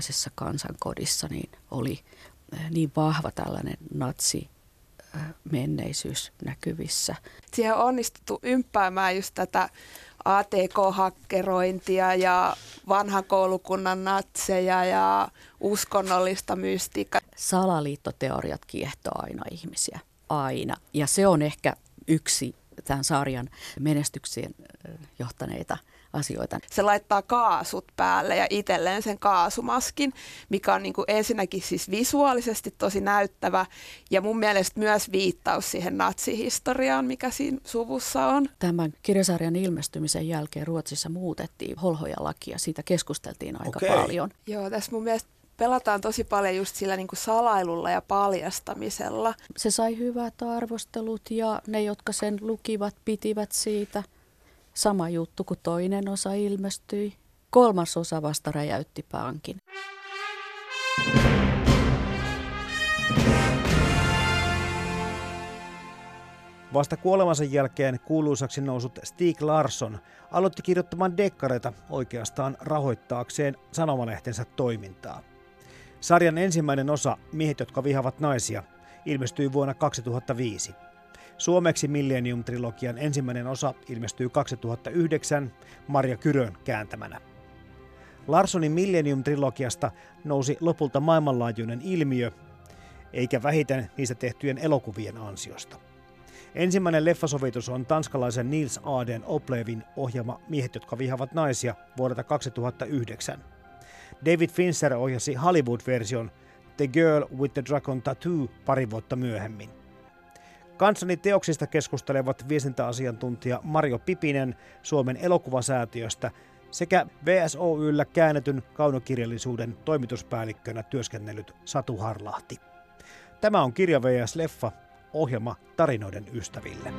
Ruotsalaisessa kansankodissa niin oli niin vahva tällainen natsi menneisyys näkyvissä. Siihen on onnistuttu ympäämään just tätä ATK-hakkerointia ja vanhan koulukunnan natseja ja uskonnollista mystiikkaa. Salaliittoteoriat kiehtoo aina ihmisiä, aina. Ja se on ehkä yksi tämän sarjan menestyksien johtaneita asioita. Se laittaa kaasut päälle ja itselleen sen kaasumaskin, mikä on niin kuin ensinnäkin siis visuaalisesti tosi näyttävä ja mun mielestä myös viittaus siihen natsihistoriaan, mikä siinä suvussa on. Tämän kirjasarjan ilmestymisen jälkeen Ruotsissa muutettiin holhoja lakia, siitä keskusteltiin aika okay. paljon. Joo, tässä mun mielestä pelataan tosi paljon just sillä niin kuin salailulla ja paljastamisella. Se sai hyvät arvostelut ja ne, jotka sen lukivat, pitivät siitä – Sama juttu, kun toinen osa ilmestyi. Kolmas osa vasta räjäytti pankin. Vasta kuolemansa jälkeen kuuluisaksi nousut Stig Larsson aloitti kirjoittamaan dekkareita oikeastaan rahoittaakseen sanomalehtensä toimintaa. Sarjan ensimmäinen osa Miehet, jotka vihavat naisia, ilmestyi vuonna 2005. Suomeksi Millennium-trilogian ensimmäinen osa ilmestyy 2009 Marja Kyrön kääntämänä. Larsonin Millennium-trilogiasta nousi lopulta maailmanlaajuinen ilmiö, eikä vähiten niistä tehtyjen elokuvien ansiosta. Ensimmäinen leffasovitus on tanskalaisen Nils Aden Oplevin ohjelma Miehet, jotka vihavat naisia vuodelta 2009. David Fincher ohjasi Hollywood-version The Girl with the Dragon Tattoo pari vuotta myöhemmin. Kanssani teoksista keskustelevat viestintäasiantuntija Mario Pipinen Suomen elokuvasäätiöstä sekä VSOYllä käännetyn kaunokirjallisuuden toimituspäällikkönä työskennellyt Satu Harlahti. Tämä on Kirja VS Leffa, ohjelma tarinoiden ystäville.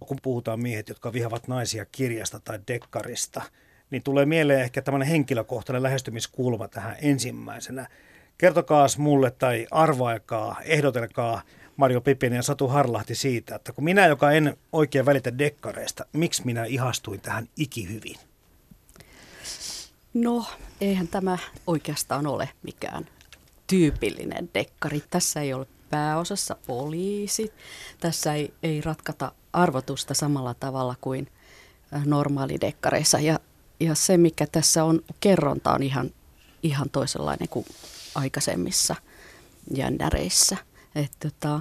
Kun puhutaan miehet, jotka vihavat naisia kirjasta tai dekkarista – niin tulee mieleen ehkä tämmöinen henkilökohtainen lähestymiskulma tähän ensimmäisenä. Kertokaa mulle tai arvaikaa, ehdotelkaa Mario Pipinen ja Satu Harlahti siitä, että kun minä, joka en oikein välitä dekkareista, miksi minä ihastuin tähän ikihyvin? No, eihän tämä oikeastaan ole mikään tyypillinen dekkari. Tässä ei ole pääosassa poliisi. Tässä ei, ei ratkata arvotusta samalla tavalla kuin normaalidekkareissa. Ja ja se, mikä tässä on, kerronta on ihan, ihan toisenlainen kuin aikaisemmissa jännäreissä. Tota,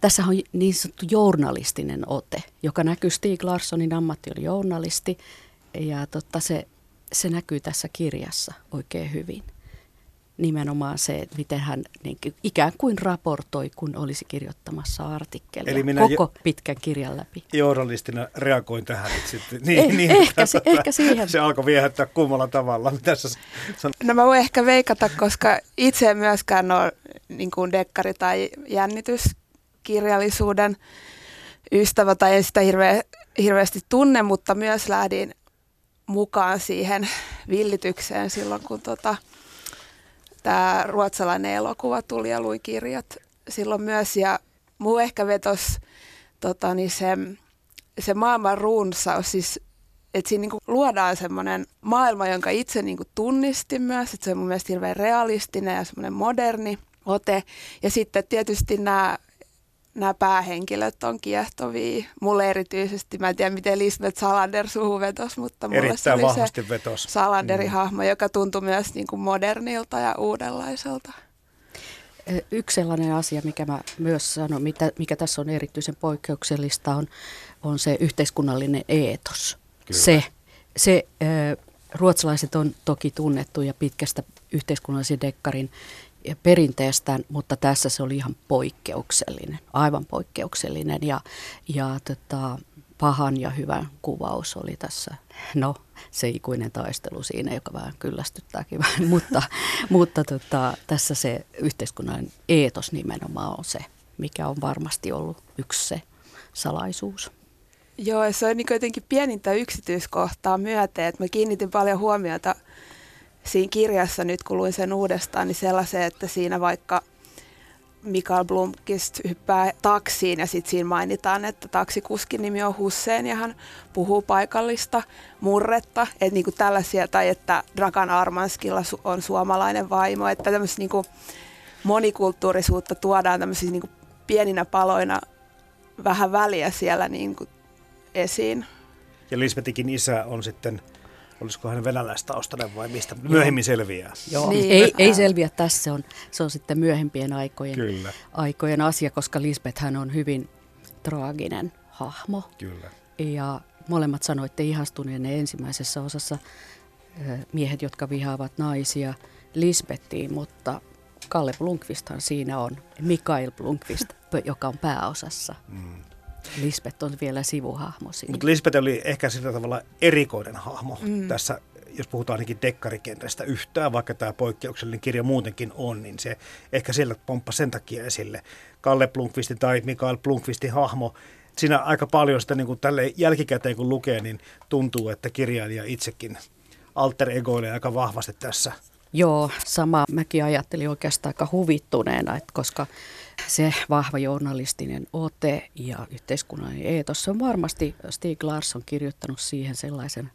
tässä on niin sanottu journalistinen ote, joka näkyy Stig Larssonin ammatti oli journalisti ja tota, se, se näkyy tässä kirjassa oikein hyvin nimenomaan se, että miten hän niin, ikään kuin raportoi, kun olisi kirjoittamassa artikkelia Eli minä koko jo, pitkän kirjan läpi. Journalistina reagoin tähän nyt sitten. Niin, eh, niin, ehkä, se, ehkä siihen. Se alkoi viehättää kummalla tavalla. Tässä san... No mä voin ehkä veikata, koska itse en myöskään ole niin kuin dekkari- tai jännityskirjallisuuden ystävä tai en sitä hirveä, hirveästi tunne, mutta myös lähdin mukaan siihen villitykseen silloin, kun tota, tämä ruotsalainen elokuva tuli ja luin kirjat silloin myös. Ja muu ehkä vetos tota, niin se, se maailman runsaus, siis että siinä niinku luodaan semmoinen maailma, jonka itse niinku tunnistin myös, että se on mun mielestä hirveän realistinen ja semmoinen moderni ote. Ja sitten tietysti nämä nämä päähenkilöt on kiehtovia. Mulle erityisesti, mä en tiedä miten Lisbeth Salander suhu vetos, mutta mulle Erittäin se oli vahvasti se vetos. Salanderin Mm. hahmo, joka tuntui myös niin kuin modernilta ja uudenlaiselta. Ö, Yksi sellainen asia, mikä mä myös sanon, mitä, mikä tässä on erityisen poikkeuksellista, on, on se yhteiskunnallinen eetos. Kyllä. Se, se ö, ruotsalaiset on toki tunnettuja pitkästä yhteiskunnallisen dekkarin perinteestään, mutta tässä se oli ihan poikkeuksellinen, aivan poikkeuksellinen ja, ja tota, pahan ja hyvän kuvaus oli tässä. No, se ikuinen taistelu siinä, joka vähän kyllästyttääkin vähän, mutta, mutta tota, tässä se yhteiskunnan eetos nimenomaan on se, mikä on varmasti ollut yksi se salaisuus. Joo, ja se on niin jotenkin pienintä yksityiskohtaa myöten, että mä kiinnitin paljon huomiota siinä kirjassa nyt, kun luin sen uudestaan, niin sellaiseen, että siinä vaikka Mikael Blomkist hyppää taksiin ja sitten siinä mainitaan, että taksikuskin nimi on Hussein ja hän puhuu paikallista murretta, että niinku tällaisia, tai että Drakan Armanskilla on suomalainen vaimo, että tämmöistä niinku monikulttuurisuutta tuodaan tämmöisiä niinku pieninä paloina vähän väliä siellä niinku esiin. Ja Lisbetikin isä on sitten, olisiko hän venäläistaustainen vai mistä myöhemmin selviää. Joo. Niin. Ei, ei selviä tässä, se on, se on sitten myöhempien aikojen, Kyllä, aikojen asia, koska Lisbeth hän on hyvin traaginen hahmo. kyllä. Ja molemmat sanoitte ihastuneenne ensimmäisessä osassa miehet, jotka vihaavat naisia Lisbettiin, mutta Kalle Blunkvisthan siinä on Mikael Blunkvist, joka on pääosassa. Mm. Lisbeth on vielä sivuhahmo siinä. Mutta Lisbeth oli ehkä sillä tavalla erikoinen hahmo Mm. tässä, jos puhutaan ainakin dekkarikentästä yhtään, vaikka tämä poikkeuksellinen kirja muutenkin on, niin se ehkä siellä pomppasi sen takia esille. Kalle Blunkvistin tai Mikael Blunkvistin hahmo, siinä aika paljon sitä niin kuin tälle jälkikäteen kun lukee, niin tuntuu, että kirjailija itsekin alter egoilee aika vahvasti tässä. Joo, sama mäkin ajattelin oikeastaan aika huvittuneena, että koska se vahva journalistinen ote ja yhteiskunnallinen eetos, se on varmasti Stig Larsson kirjoittanut siihen sellaisen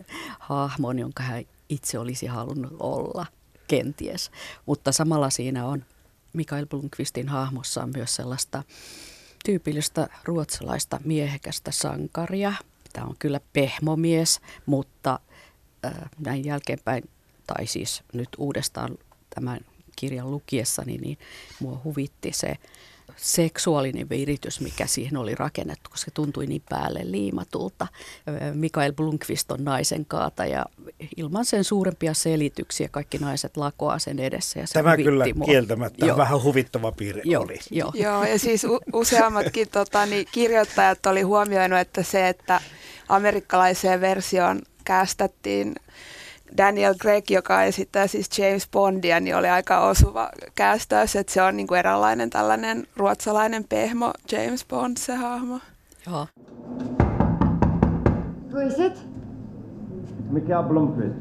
hahmon, jonka hän itse olisi halunnut olla, kenties. Mutta samalla siinä on Mikael Blomqvistin hahmossa on myös sellaista tyypillistä ruotsalaista miehekästä sankaria. Tämä on kyllä pehmomies, mutta äh, näin jälkeenpäin, tai siis nyt uudestaan tämän kirjan lukiessani, niin mua huvitti se seksuaalinen viritys, mikä siihen oli rakennettu, koska se tuntui niin päälle liimatulta. Mikael Blomqvist on naisen kaata ja ilman sen suurempia selityksiä kaikki naiset lakoaa sen edessä. Ja se Tämä kyllä mua. kieltämättä Joo. vähän huvittava piirre Joo, oli. joo. Joo, ja siis u- useammatkin tota, niin kirjoittajat oli huomioinut, että se, että amerikkalaiseen versioon kästettiin Daniel Craig, joka esittää siis James Bondia, niin oli aika osuva kästäys, että se on niin kuin eräänlainen tällainen ruotsalainen pehmo James Bond se hahmo. joo. Who is it? Mikael Blomqvist.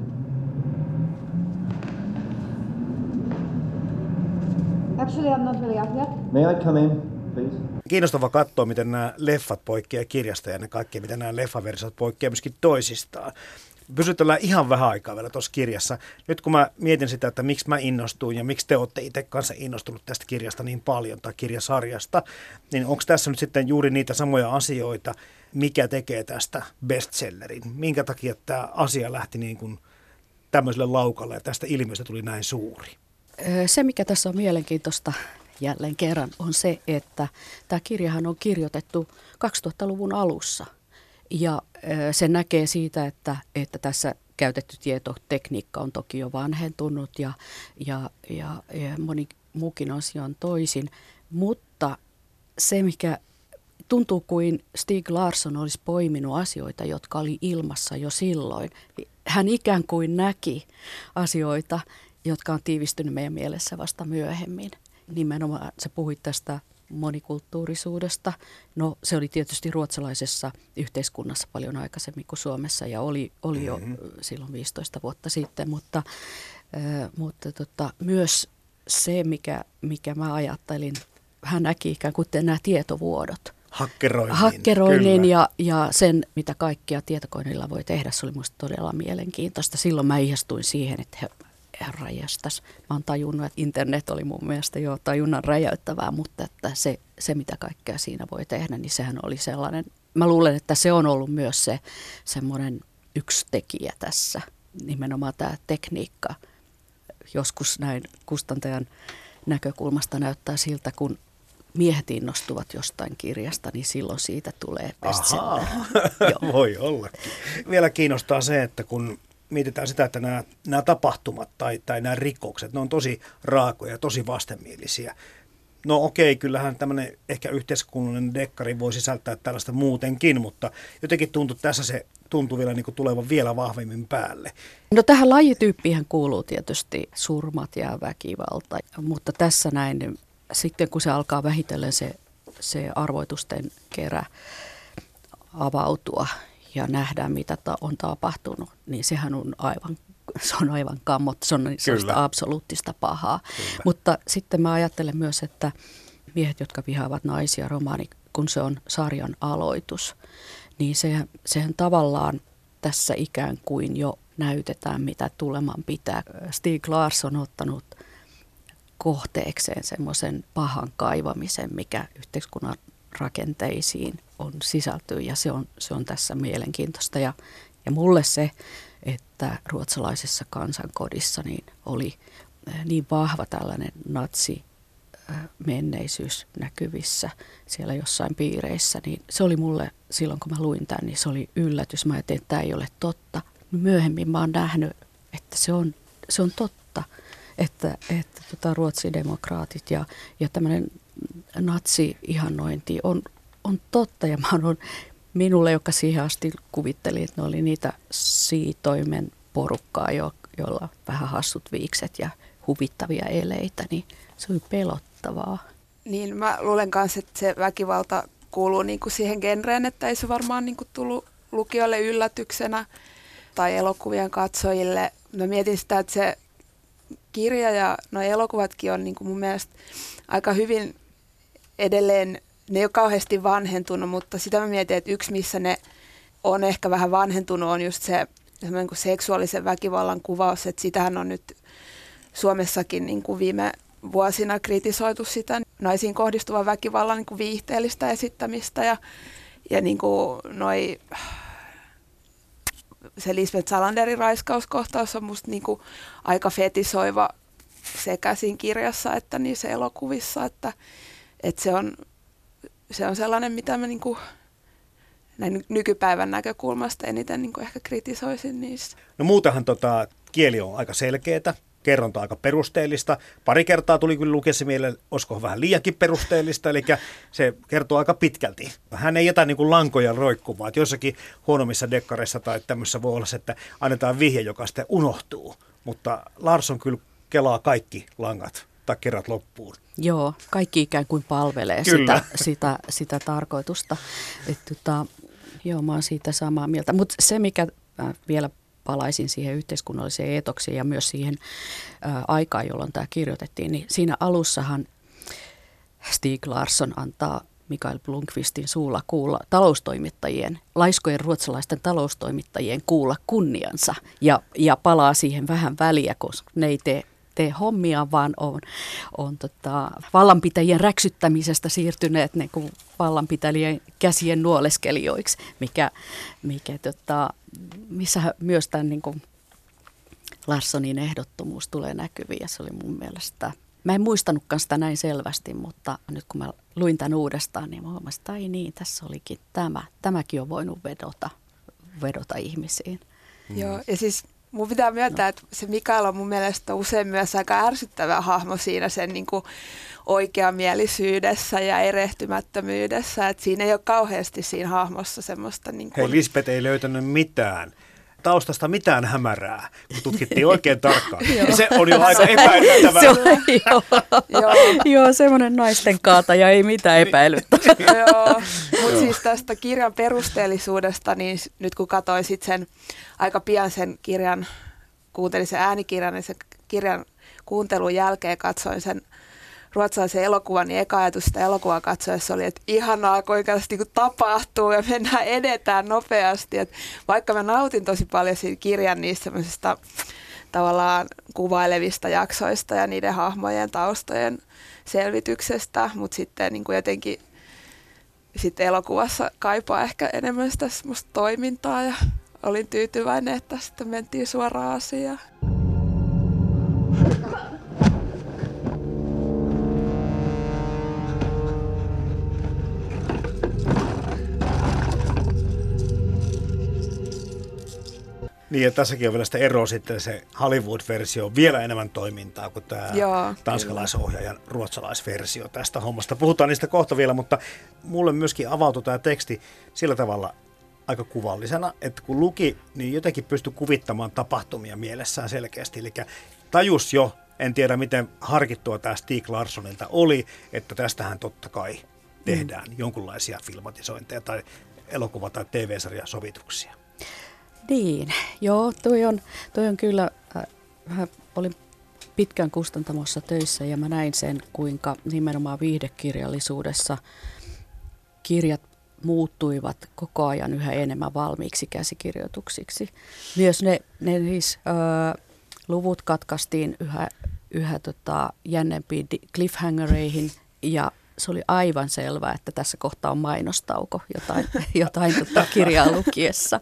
Actually, I'm not really up yet. May I come in, please? Kiinnostava katsoa, miten nämä leffat poikkeaa kirjasta ja ne kaikki, miten nämä leffaversiot poikkeaa myöskin toisistaan. Pysytellään ihan vähän aikaa vielä tuossa kirjassa. Nyt kun mä mietin sitä, että miksi mä innostuin ja miksi te olette itse kanssa innostunut tästä kirjasta niin paljon tai kirjasarjasta, niin onko tässä nyt sitten juuri niitä samoja asioita, mikä tekee tästä bestsellerin? Minkä takia tämä asia lähti niin kuin tämmöiselle laukalle ja tästä ilmiöstä tuli näin suuri? Se, mikä tässä on mielenkiintoista jälleen kerran, on se, että tämä kirjahan on kirjoitettu 2000-luvun alussa. Ja se näkee siitä, että, että tässä käytetty tietotekniikka on toki jo vanhentunut ja, ja, ja, ja moni muukin asia on toisin. Mutta se, mikä tuntuu kuin Stig Larsson olisi poiminut asioita, jotka oli ilmassa jo silloin. Hän ikään kuin näki asioita, jotka on tiivistynyt meidän mielessä vasta myöhemmin. Nimenomaan sä puhuit tästä monikulttuurisuudesta. No se oli tietysti ruotsalaisessa yhteiskunnassa paljon aikaisemmin kuin Suomessa ja oli, oli jo mm-hmm. silloin 15 vuotta sitten, mutta, äh, mutta tota, myös se, mikä, mikä mä ajattelin, hän näki ikään kuin nämä tietovuodot. Hakkeroinnin. Hakkeroinnin kyllä. ja, ja sen, mitä kaikkia tietokoneilla voi tehdä, se oli minusta todella mielenkiintoista. Silloin mä ihastuin siihen, että he, herranjestas, mä oon tajunnut, että internet oli mun mielestä jo tajunnan räjäyttävää, mutta että se, se, mitä kaikkea siinä voi tehdä, niin sehän oli sellainen, mä luulen, että se on ollut myös se semmoinen yksi tekijä tässä, nimenomaan tämä tekniikka. Joskus näin kustantajan näkökulmasta näyttää siltä, kun miehet innostuvat jostain kirjasta, niin silloin siitä tulee bestseller. Joo. Voi ollakin. Vielä kiinnostaa se, että kun mietitään sitä, että nämä, nämä tapahtumat tai, tai nämä rikokset, ne on tosi raakoja, tosi vastenmielisiä. No okei, kyllähän tämmöinen ehkä yhteiskunnallinen dekkari voi sisältää tällaista muutenkin, mutta jotenkin tuntuu, tässä se tuntuu vielä niin tulevan vielä vahvemmin päälle. No tähän lajityyppiin kuuluu tietysti surmat ja väkivalta, mutta tässä näin, sitten kun se alkaa vähitellen se, se arvoitusten kerä avautua ja nähdään, mitä ta- on tapahtunut, niin sehän on aivan, se on aivan kammot, se on sellaista absoluuttista pahaa. Kyllä. Mutta sitten mä ajattelen myös, että miehet, jotka vihaavat naisia, romaani, kun se on sarjan aloitus, niin sehän, sehän tavallaan tässä ikään kuin jo näytetään, mitä tuleman pitää. Stig Larsson on ottanut kohteekseen semmoisen pahan kaivamisen, mikä yhteiskunnan rakenteisiin on sisältyy ja se on, se on tässä mielenkiintoista. Ja, ja mulle se, että ruotsalaisessa kansankodissa niin oli eh, niin vahva tällainen natsi eh, menneisyys näkyvissä siellä jossain piireissä, niin se oli mulle silloin, kun mä luin tämän, niin se oli yllätys. Mä ajattelin, että tämä ei ole totta. Myöhemmin mä oon nähnyt, että se on, se on totta, että, että tota, ruotsidemokraatit ja, ja tämmöinen natsi-ihannointi on, on totta ja mä oon minulle, joka siihen asti kuvitteli, että ne oli niitä siitoimen porukkaa, jo, joilla vähän hassut viikset ja huvittavia eleitä, niin se oli pelottavaa. Niin mä luulen kanssa, että se väkivalta kuuluu niin kuin siihen genreen, että ei se varmaan niin kuin tullut lukijoille yllätyksenä tai elokuvien katsojille. Mä mietin sitä, että se kirja ja no elokuvatkin on niin kuin mun mielestä aika hyvin edelleen, ne ei ole kauheasti vanhentunut, mutta sitä mä mietin, että yksi missä ne on ehkä vähän vanhentunut on just se kuin seksuaalisen väkivallan kuvaus, että sitähän on nyt Suomessakin niin kuin viime vuosina kritisoitu sitä naisiin kohdistuvan väkivallan niin kuin viihteellistä esittämistä ja, ja niin kuin noi, se Lisbeth Salanderin raiskauskohtaus on musta niin kuin aika fetisoiva sekä siinä kirjassa että niissä elokuvissa, että, että se, on, se on sellainen, mitä mä niin kuin näin nykypäivän näkökulmasta eniten niin kuin ehkä kritisoisin niissä. No muutenhan tota, kieli on aika selkeätä, kerronta aika perusteellista. Pari kertaa tuli kyllä lukiessa mieleen, olisiko vähän liiankin perusteellista, eli se kertoo aika pitkälti. Hän ei jätä niin kuin lankoja roikkumaan, että jossakin huonommissa dekkareissa tai tämmöisessä voi olla se, että annetaan vihje, joka sitten unohtuu. Mutta Larsson kyllä kelaa kaikki langat tai kerrat loppuun. Joo, kaikki ikään kuin palvelee Kyllä. sitä, sitä, sitä tarkoitusta. Et, tota, joo, mä oon siitä samaa mieltä. Mutta se, mikä äh, vielä palaisin siihen yhteiskunnalliseen etokseen ja myös siihen ää, aikaan, jolloin tämä kirjoitettiin, niin siinä alussahan Stig Larsson antaa Mikael Blomqvistin suulla kuulla taloustoimittajien, laiskojen ruotsalaisten taloustoimittajien kuulla kunniansa ja, ja palaa siihen vähän väliä, koska ne ei tee tee hommia, vaan on, on tota, vallanpitäjien räksyttämisestä siirtyneet niin kuin vallanpitäjien käsien nuoleskelijoiksi, mikä, mikä tota, missä myös tämän niin kuin Larssonin ehdottomuus tulee näkyviin se oli mun mielestä Mä en muistanutkaan sitä näin selvästi, mutta nyt kun mä luin tämän uudestaan, niin mä huomasin, että ai niin, tässä olikin tämä. Tämäkin on voinut vedota, vedota ihmisiin. Mm. Joo, ja siis mun pitää myöntää, että se Mikael on mun mielestä usein myös aika ärsyttävä hahmo siinä sen niin kuin oikeamielisyydessä ja erehtymättömyydessä. Että siinä ei ole kauheasti siinä hahmossa semmoista... Niin kuin... Hei, Lisbeth ei löytänyt mitään taustasta mitään hämärää, kun tutkittiin oikein tarkkaan. ja se on jo aika epäilyttävää. Se on, joo, joo, semmoinen naisten kaata ja ei mitään epäilyttävää. joo, mutta siis tästä kirjan perusteellisuudesta, niin nyt kun katsoin sen aika pian sen kirjan, kuuntelin sen äänikirjan, niin sen kirjan kuuntelun jälkeen katsoin sen ruotsalaisen elokuvan, niin eka ajatus sitä elokuvaa katsoessa oli, että ihanaa, kuinka se niin tapahtuu ja mennään edetään nopeasti. Et vaikka mä nautin tosi paljon siitä kirjan niistä tavallaan kuvailevista jaksoista ja niiden hahmojen taustojen selvityksestä, mutta sitten niin kuin jotenkin sitten elokuvassa kaipaa ehkä enemmän sitä toimintaa ja olin tyytyväinen, että sitten mentiin suoraan asiaan. Niin, ja tässäkin on vielä sitä eroa sitten se Hollywood-versio on vielä enemmän toimintaa kuin tämä Joo, tanskalaisohjaajan ruotsalaisversio tästä hommasta. Puhutaan niistä kohta vielä, mutta mulle myöskin avautui tämä teksti sillä tavalla aika kuvallisena, että kun luki, niin jotenkin pystyi kuvittamaan tapahtumia mielessään selkeästi. Eli tajus jo, en tiedä miten harkittua tämä Stig Larssonilta oli, että tästähän totta kai tehdään mm. jonkunlaisia filmatisointeja tai elokuva- tai TV-sarjasovituksia. Niin, joo, toi on, toi on kyllä, äh, mä olin pitkän kustantamossa töissä ja mä näin sen, kuinka nimenomaan viihdekirjallisuudessa kirjat muuttuivat koko ajan yhä enemmän valmiiksi käsikirjoituksiksi. Myös ne, ne siis, ö, luvut katkaistiin yhä, yhä tota, jännempiin cliffhangereihin ja se oli aivan selvää, että tässä kohtaa on mainostauko jotain, jotain tota kirjaa lukiessa.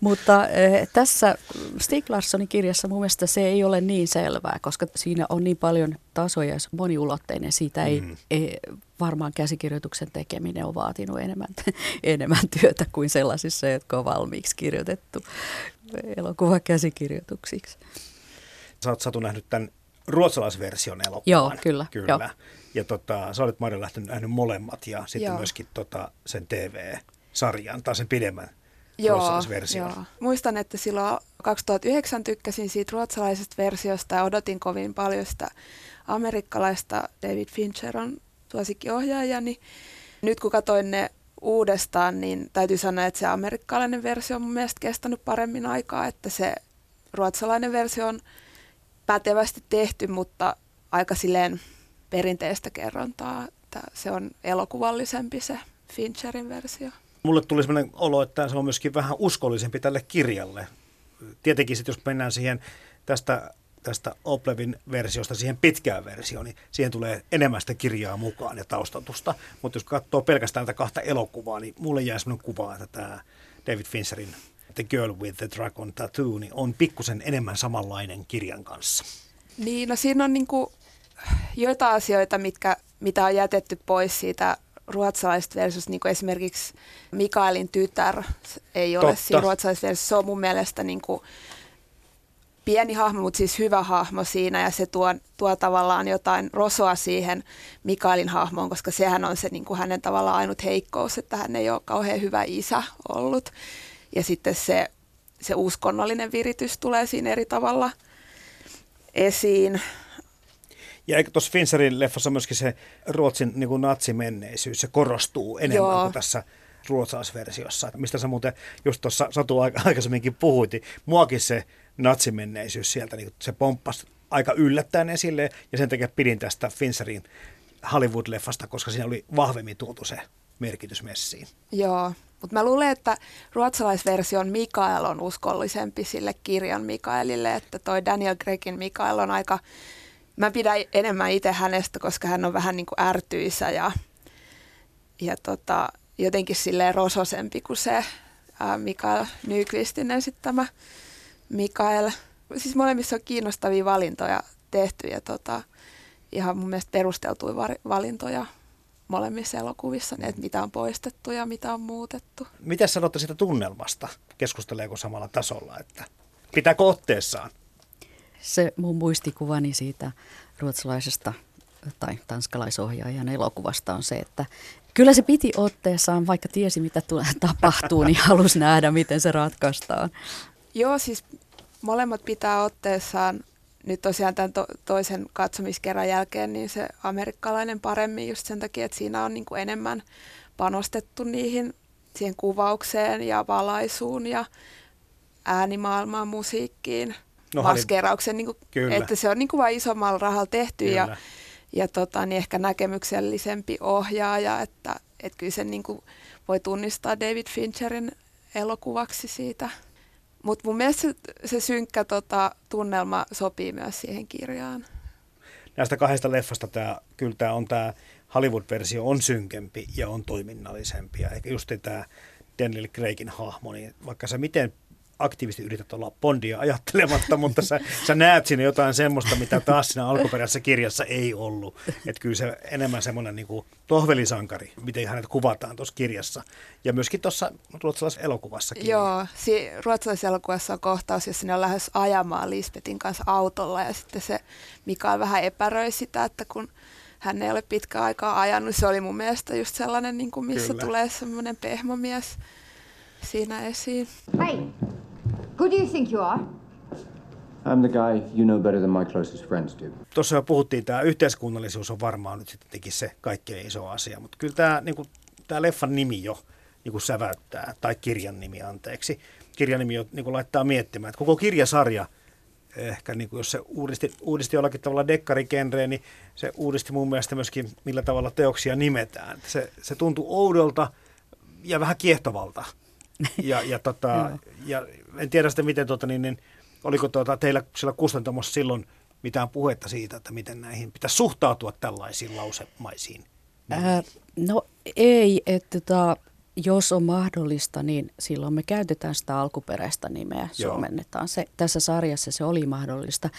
Mutta äh, tässä Stig Larssonin kirjassa mun mielestä se ei ole niin selvää, koska siinä on niin paljon tasoja on moniulotteinen. Siitä ei, mm. ei varmaan käsikirjoituksen tekeminen on vaatinut enemmän, enemmän työtä kuin sellaisissa, jotka on valmiiksi kirjoitettu elokuvakäsikirjoituksiksi. Sä oot Satu nähnyt tämän ruotsalaisversion elokuvan. Joo, kyllä. kyllä. Joo. Ja tota, sä olet Marja lähtenyt nähnyt molemmat ja sitten Joo. myöskin tota, sen TV-sarjan tai sen pidemmän Joo. Muistan, että silloin 2009 tykkäsin siitä ruotsalaisesta versiosta ja odotin kovin paljon sitä amerikkalaista. David Fincher on suosikkiohjaaja, niin nyt kun katsoin ne uudestaan, niin täytyy sanoa, että se amerikkalainen versio on mun mielestä kestänyt paremmin aikaa, että se ruotsalainen versio on pätevästi tehty, mutta aika silleen perinteistä kerrontaa. Että se on elokuvallisempi se Fincherin versio. Mulle tuli sellainen olo, että se on myöskin vähän uskollisempi tälle kirjalle. Tietenkin sitten jos mennään siihen tästä, tästä Oplevin versiosta siihen pitkään versioon, niin siihen tulee enemmän sitä kirjaa mukaan ja taustatusta. Mutta jos katsoo pelkästään tätä kahta elokuvaa, niin mulle jää sellainen kuva, että tämä David Fincherin The Girl with the Dragon Tattoo niin on pikkusen enemmän samanlainen kirjan kanssa. Niin, no siinä on niinku joitain asioita, mitkä, mitä on jätetty pois siitä ruotsalaisesta versiosta, niin kuin esimerkiksi Mikaelin tytär ei ole Totta. siinä ruotsalaisessa versiossa. Se on mun mielestä niin kuin pieni hahmo, mutta siis hyvä hahmo siinä ja se tuo, tuo tavallaan jotain rosoa siihen Mikaelin hahmoon, koska sehän on se niin kuin hänen tavallaan ainut heikkous, että hän ei ole kauhean hyvä isä ollut. Ja sitten se, se uskonnollinen viritys tulee siinä eri tavalla esiin. Ja eikö tuossa Fincherin leffassa myöskin se Ruotsin niin kuin natsimenneisyys, se korostuu enemmän Joo. kuin tässä ruotsalaisversiossa. Mistä sä muuten just tuossa Satu aika- aikaisemminkin puhuit, niin muakin se natsimenneisyys sieltä, niin se pomppasi aika yllättäen esille, ja sen takia pidin tästä Fincherin Hollywood-leffasta, koska siinä oli vahvemmin tuotu se merkitys messiin. Joo, mutta mä luulen, että ruotsalaisversion Mikael on uskollisempi sille kirjan Mikaelille, että toi Daniel Gregin Mikael on aika, mä pidän enemmän itse hänestä, koska hän on vähän niin kuin ärtyisä ja, ja tota, jotenkin silleen rososempi kuin se ää, Mikael Nyqvistin esittämä Mikael. Siis molemmissa on kiinnostavia valintoja tehty ja tota, ihan mun mielestä perusteltuja valintoja molemmissa elokuvissa, ne, että mitä on poistettu ja mitä on muutettu. Mitä sanotte siitä tunnelmasta? Keskusteleeko samalla tasolla, että pitääkö otteessaan? Se mun muistikuvani siitä ruotsalaisesta tai tanskalaisohjaajan elokuvasta on se, että kyllä se piti otteessaan, vaikka tiesi mitä tulee, tapahtuu, niin halusi nähdä, miten se ratkaistaan. Joo, siis molemmat pitää otteessaan nyt tosiaan tämän to- toisen katsomiskerran jälkeen, niin se amerikkalainen paremmin just sen takia, että siinä on niin kuin enemmän panostettu niihin, siihen kuvaukseen ja valaisuun ja äänimaailmaan, musiikkiin, No, maskeerauksen, niin kuin, Kyllä. että se on niin kuin vain isommalla rahalla tehty ja, Kyllä. ja tota, niin ehkä näkemyksellisempi ohjaaja, että, että kyllä sen niin kuin voi tunnistaa David Fincherin elokuvaksi siitä. Mutta mun mielestä se, se synkkä tota, tunnelma sopii myös siihen kirjaan. Näistä kahdesta leffasta tämä, kyllä tämä on tämä Hollywood-versio on synkempi ja on toiminnallisempi. Ja ehkä just tämä Daniel Craigin hahmo, niin vaikka sä miten aktiivisesti yrität olla Bondia ajattelematta, mutta sä, sä näet siinä jotain semmoista, mitä taas siinä alkuperäisessä kirjassa ei ollut. Että kyllä se enemmän semmoinen niin kuin tohvelisankari, miten hänet kuvataan tuossa kirjassa. Ja myöskin tuossa ruotsalaisessa elokuvassakin. Joo, si- ruotsalaisessa elokuvassa on kohtaus, jossa ne on lähes ajamaan Lisbetin kanssa autolla ja sitten se Mikael vähän epäröi sitä, että kun hän ei ole pitkä aikaa ajanut. Se oli mun mielestä just sellainen, niin kuin missä Kyllä. tulee semmoinen pehmomies siinä esiin. Hey, who do you think you are? I'm the guy you know better than my closest friends do. Tuossa jo puhuttiin, tämä yhteiskunnallisuus on varmaan nyt sitten se kaikkein iso asia, mutta kyllä tämä, niin kuin, tämä leffan nimi jo niin kuin säväyttää, tai kirjan nimi anteeksi. Kirjan nimi jo niin kuin laittaa miettimään, että koko kirjasarja, ehkä niin kuin jos se uudisti, uudisti jollakin tavalla dekkarigenreä, niin se uudisti mun mielestä myöskin, millä tavalla teoksia nimetään. Se, se tuntui oudolta ja vähän kiehtovalta. Ja, ja, tota, ja en tiedä sitten, miten tota, niin, niin, oliko tuota, teillä siellä kustantamossa silloin mitään puhetta siitä, että miten näihin pitäisi suhtautua tällaisiin lausemaisiin? Ää, no ei, että tota, jos on mahdollista, niin silloin me käytetään sitä alkuperäistä nimeä, Joo. suomennetaan se. Tässä sarjassa se oli mahdollista.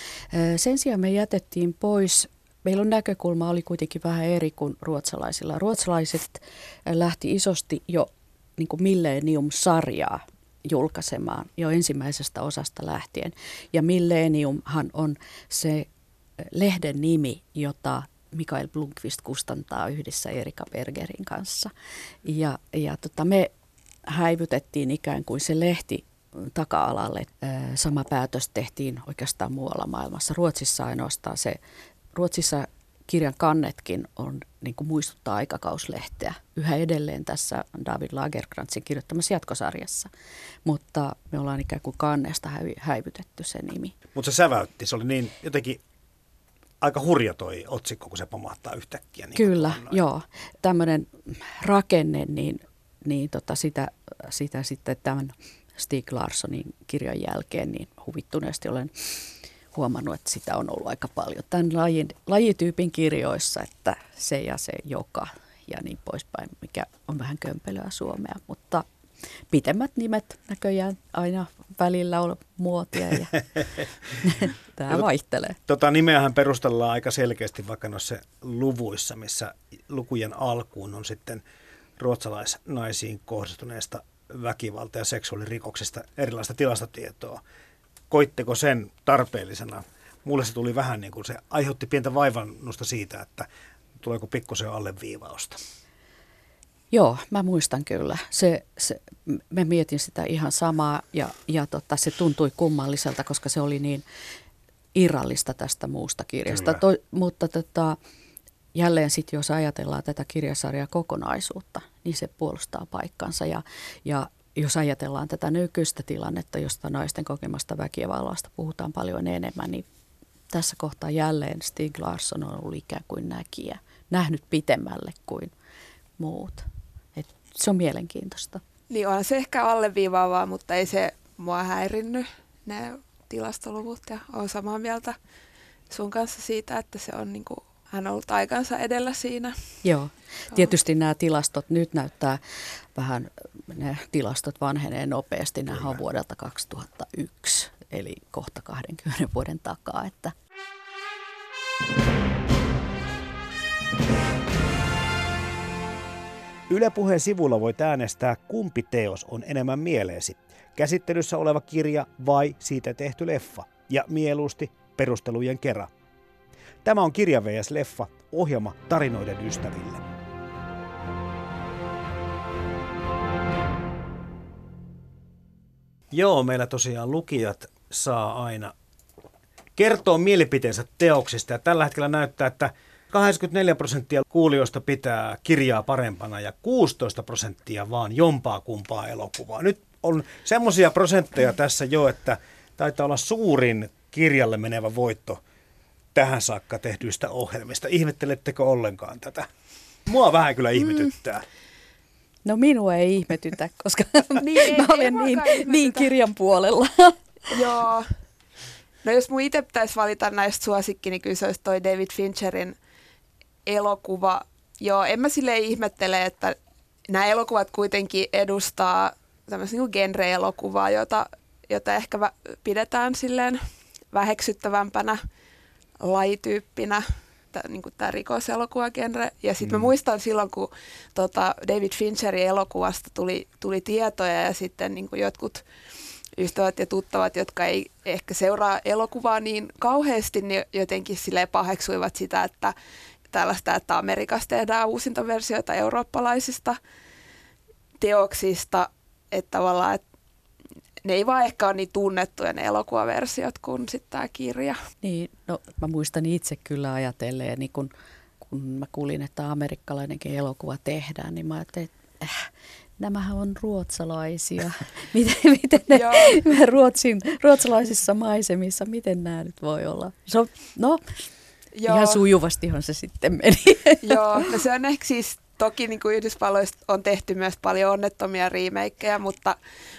Sen sijaan me jätettiin pois, meillä on näkökulma oli kuitenkin vähän eri kuin ruotsalaisilla. Ruotsalaiset lähti isosti jo niin kuin Millennium-sarjaa julkaisemaan jo ensimmäisestä osasta lähtien. Ja Millenniumhan on se ää, lehden nimi, jota Mikael Blomqvist kustantaa yhdessä Erika Bergerin kanssa. Ja, ja tota, me häivytettiin ikään kuin se lehti taka-alalle. Ää, Sama päätös tehtiin oikeastaan muualla maailmassa. Ruotsissa ainoastaan se, Ruotsissa kirjan kannetkin on, niin kuin muistuttaa aikakauslehteä yhä edelleen tässä David Lagerkrantsin kirjoittamassa jatkosarjassa. Mutta me ollaan ikään kuin kannesta häi- häivytetty se nimi. Mutta se säväytti, se oli niin jotenkin aika hurja toi otsikko, kun se pamahtaa yhtäkkiä. Niin Kyllä, joo. Tämmöinen rakenne, niin, niin tota sitä, sitä sitten tämän Stig Larssonin kirjan jälkeen niin huvittuneesti olen huomannut, että sitä on ollut aika paljon tämän lajin, lajityypin kirjoissa, että se ja se joka ja niin poispäin, mikä on vähän kömpelöä suomea, mutta pitemmät nimet näköjään aina välillä on muotia ja tämä vaihtelee. Tota nimeähän perustellaan aika selkeästi vaikka noissa luvuissa, missä lukujen alkuun on sitten ruotsalaisnaisiin kohdistuneesta väkivalta- ja seksuaalirikoksista erilaista tilastotietoa. Koitteko sen tarpeellisena? Mulle se tuli vähän niin kuin se aiheutti pientä vaivannusta siitä, että tuleeko pikkusen alleviivausta. Joo, mä muistan kyllä. Se, se, mä mietin sitä ihan samaa ja, ja tota, se tuntui kummalliselta, koska se oli niin irrallista tästä muusta kirjasta. Kyllä. To, mutta tota, jälleen sitten, jos ajatellaan tätä kirjasarjaa kokonaisuutta, niin se puolustaa paikkansa. Ja, ja jos ajatellaan tätä nykyistä tilannetta, josta naisten kokemasta väkivallasta puhutaan paljon enemmän, niin tässä kohtaa jälleen Stig Larsson on ollut ikään kuin näkijä, nähnyt pitemmälle kuin muut. Et se on mielenkiintoista. Niin on se ehkä alleviivaavaa, mutta ei se mua häirinnyt ne tilastoluvut ja on samaa mieltä sun kanssa siitä, että se on niinku, hän on ollut aikansa edellä siinä. Joo. Tietysti nämä tilastot nyt näyttää vähän, ne tilastot vanhenee nopeasti. Nämä on vuodelta 2001, eli kohta 20 vuoden takaa. Että Yle Puheen sivulla voit äänestää, kumpi teos on enemmän mieleesi. Käsittelyssä oleva kirja vai siitä tehty leffa. Ja mieluusti perustelujen kerran. Tämä on Kirja vs. Leffa, ohjelma tarinoiden ystäville. Joo, meillä tosiaan lukijat saa aina kertoa mielipiteensä teoksista. Ja tällä hetkellä näyttää, että 84 prosenttia kuulijoista pitää kirjaa parempana ja 16 prosenttia vaan jompaa kumpaa elokuvaa. Nyt on semmoisia prosentteja tässä jo, että taitaa olla suurin kirjalle menevä voitto tähän saakka tehdyistä ohjelmista. Ihmettelettekö ollenkaan tätä? Mua vähän kyllä ihmetyttää. No minua ei ihmetytä, koska Niin, ei- mä ei olen niin, ihmetytä. niin kirjan puolella. Joo. No jos mun itse pitäisi valita näistä suosikki, niin kyllä se olisi toi David Fincherin elokuva. Joo, en mä sille ihmettele, että nämä elokuvat kuitenkin edustaa tämmöistä niin genre-elokuvaa, jota, jota ehkä vä- pidetään silleen väheksyttävämpänä lajityyppinä, niin kuin tämä rikoselokuva-genre. Ja sitten mm. mä muistan silloin, kun tota David Fincherin elokuvasta tuli, tuli tietoja ja sitten niin kuin jotkut ystävät ja tuttavat, jotka ei ehkä seuraa elokuvaa niin kauheasti, niin jotenkin sille paheksuivat sitä, että tällaista, että Amerikassa tehdään uusintaversioita eurooppalaisista teoksista, että tavallaan, että ne ei vaan ehkä ole niin tunnettuja ne elokuvaversiot kuin sitten tämä kirja. Niin, no mä muistan itse kyllä ajatelleen, niin kun, kun mä kuulin, että amerikkalainenkin elokuva tehdään, niin mä ajattelin, että äh, nämähän on ruotsalaisia. miten, miten ne. Ruotsin, ruotsalaisissa maisemissa, miten nämä nyt voi olla? Se on, no, Joo. ihan sujuvastihan se sitten meni. Joo, no se on ehkä siis, toki niin kuin Yhdysvalloista on tehty myös paljon onnettomia remakeja, mutta,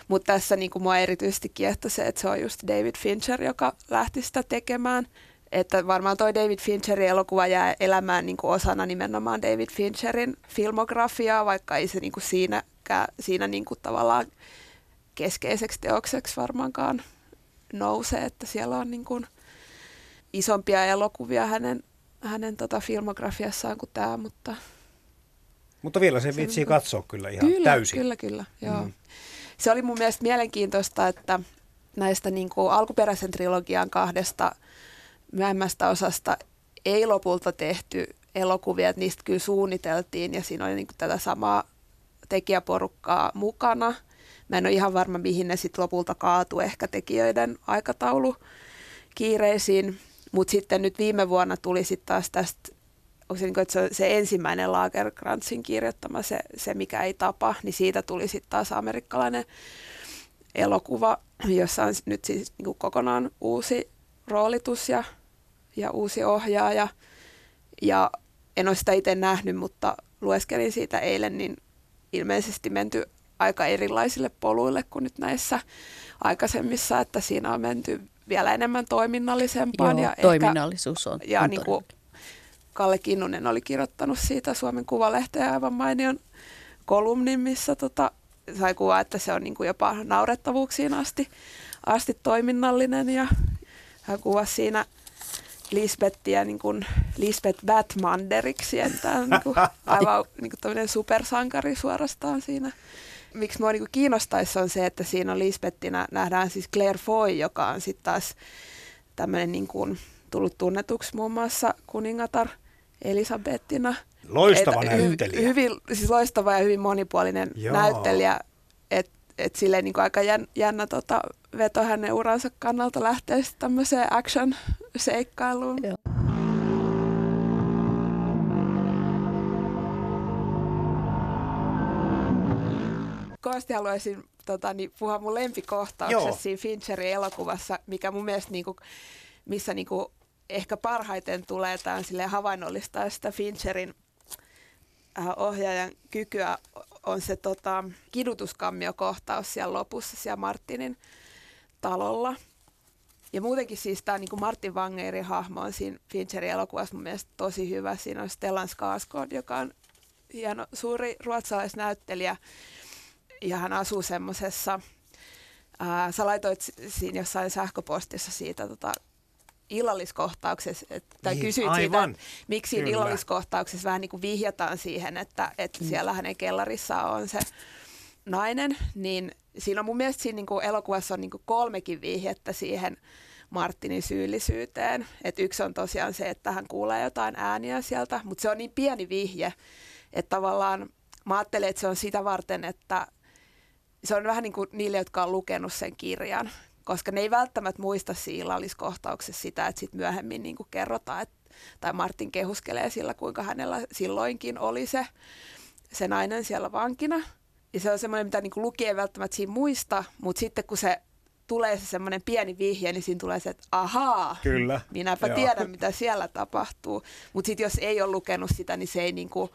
mutta tässä niin kuin mua erityisesti kiehtoi se, että se on just David Fincher, joka lähti sitä tekemään. Että varmaan toi David Fincherin elokuva jää elämään niin kuin osana nimenomaan David Fincherin filmografiaa, vaikka ei se niin kuin siinä, siinä niin kuin tavallaan keskeiseksi teokseksi varmaankaan nouse, että siellä on niin kuin isompia elokuvia hänen, hänen tota filmografiassaan kuin tämä, mutta Mutta vielä se Se vitsii on- katsoa kyllä ihan kyllä, täysin. Kyllä, kyllä, joo. Mm. Se oli mun mielestä mielenkiintoista, että näistä niin kuin alkuperäisen trilogian kahdesta myöhemmästä osasta ei lopulta tehty elokuvia, että niistä kyllä suunniteltiin ja siinä oli niin kuin tätä samaa tekijäporukkaa mukana. Mä en ole ihan varma, mihin ne sitten lopulta kaatu, ehkä tekijöiden aikataulu kiireisiin. Mutta sitten nyt viime vuonna tuli sitten taas tästä, onko se, niin kuin, että se, se ensimmäinen Lagerkrantsin kirjoittama, se, se mikä ei tapa, niin siitä tuli sitten taas amerikkalainen elokuva, jossa on nyt siis niin kuin kokonaan uusi roolitus ja, ja uusi ohjaaja. Ja en ole sitä itse nähnyt, mutta lueskelin siitä eilen, niin ilmeisesti menty aika erilaisille poluille kuin nyt näissä aikaisemmissa, että siinä on menty vielä enemmän toiminnallisempaan. Joo, ja ehkä, toiminnallisuus on. ja on niin kuin Kalle Kinnunen oli kirjoittanut siitä Suomen Kuvalehteen aivan mainion kolumnin, missä tota, sai kuvaa, että se on niin kuin jopa naurettavuuksiin asti, asti toiminnallinen ja hän kuvasi siinä Lisbettiä niin kuin Lisbeth Batmanderiksi, että on niin kuin aivan niin kuin supersankari suorastaan siinä. Miksi minua niin kiinnostaisi on se, että siinä on Lisbettinä nähdään siis Claire Foy, joka on sitten taas tämmöinen niin kuin tullut tunnetuksi muun muassa kuningatar Elisabettina. Loistava Et näyttelijä. Hy, hyvin, siis loistava ja hyvin monipuolinen Joo. näyttelijä. Että et silleen niin aika jän, jännä tota, veto hänen uransa kannalta lähteä sitten tämmöiseen action-seikkailuun. Joo. Kovasti haluaisin tota, niin, puhua mun lempikohtauksessa Joo. siinä Fincherin elokuvassa, mikä mun mielestä niinku, missä niinku, ehkä parhaiten tulee tämän sille havainnollistaa sitä Fincherin äh, ohjaajan kykyä on se tota, kidutuskammiokohtaus siellä lopussa siellä Martinin talolla. Ja muutenkin siis tämä niin Martin Wangerin hahmo on siinä Fincherin elokuvassa mun mielestä tosi hyvä. Siinä on Stellan Skarsgård, joka on hieno, suuri ruotsalaisnäyttelijä. Ja hän asuu semmoisessa, ää, sä laitoit si- siinä jossain sähköpostissa siitä tota, illalliskohtauksessa, tai Niin, kysyit aivan. siitä, että miksi Kyllä. illalliskohtauksessa vähän niin kuin vihjataan siihen, että, että siellä hänen kellarissaan on se nainen, niin siinä on mun mielestä siinä niin kuin elokuvassa on niin kuin kolmekin vihjettä siihen Martinin syyllisyyteen. Et yksi on tosiaan se, että hän kuulee jotain ääniä sieltä, mutta se on niin pieni vihje, että tavallaan mä ajattelen, että se on sitä varten, että se on vähän niin kuin niille, jotka on lukenut sen kirjan, koska ne ei välttämättä muista siinä illalliskohtauksessa sitä, että sitten myöhemmin niin kuin kerrotaan, että, tai Martin kehuskelee sillä, kuinka hänellä silloinkin oli se, se nainen siellä vankina. Ja se on semmoinen, mitä niin lukija ei välttämättä siinä muista, mutta sitten kun se tulee se semmoinen pieni vihje, niin siinä tulee se, että ahaa, Kyllä. minäpä Joo. tiedän, mitä siellä tapahtuu. Mutta sitten jos ei ole lukenut sitä, niin se ei niinku,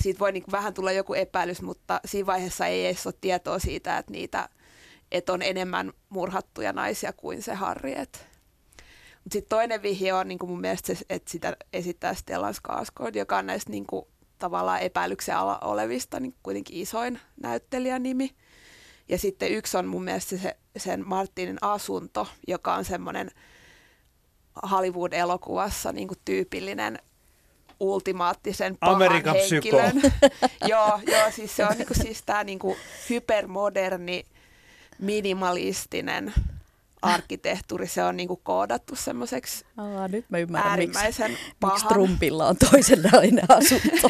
siitä voi niin vähän tulla joku epäilys, mutta siinä vaiheessa ei edes ole tietoa siitä, että niitä että on enemmän murhattuja naisia kuin se Harri. Mutta sitten toinen vihje on niin kuin mun mielestä se, että sitä esittää Stellan Skarsgård, joka on näistä niin kuin, tavallaan epäilyksen alla olevista niin kuitenkin isoin näyttelijänimi. Ja sitten yksi on mun mielestä se, sen Martinin asunto, joka on semmoinen Hollywood-elokuvassa niin kuin tyypillinen ultimaattisen pahan Amerikan henkilön. joo, joo, siis se on niinku, siis tämä niinku hypermoderni, minimalistinen arkkitehtuuri. Se on niinku koodattu semmoiseksi Aa, nyt mä ymmärrän, miksi, äärimmäisen miksi pahan. Trumpilla on toisenlainen asunto.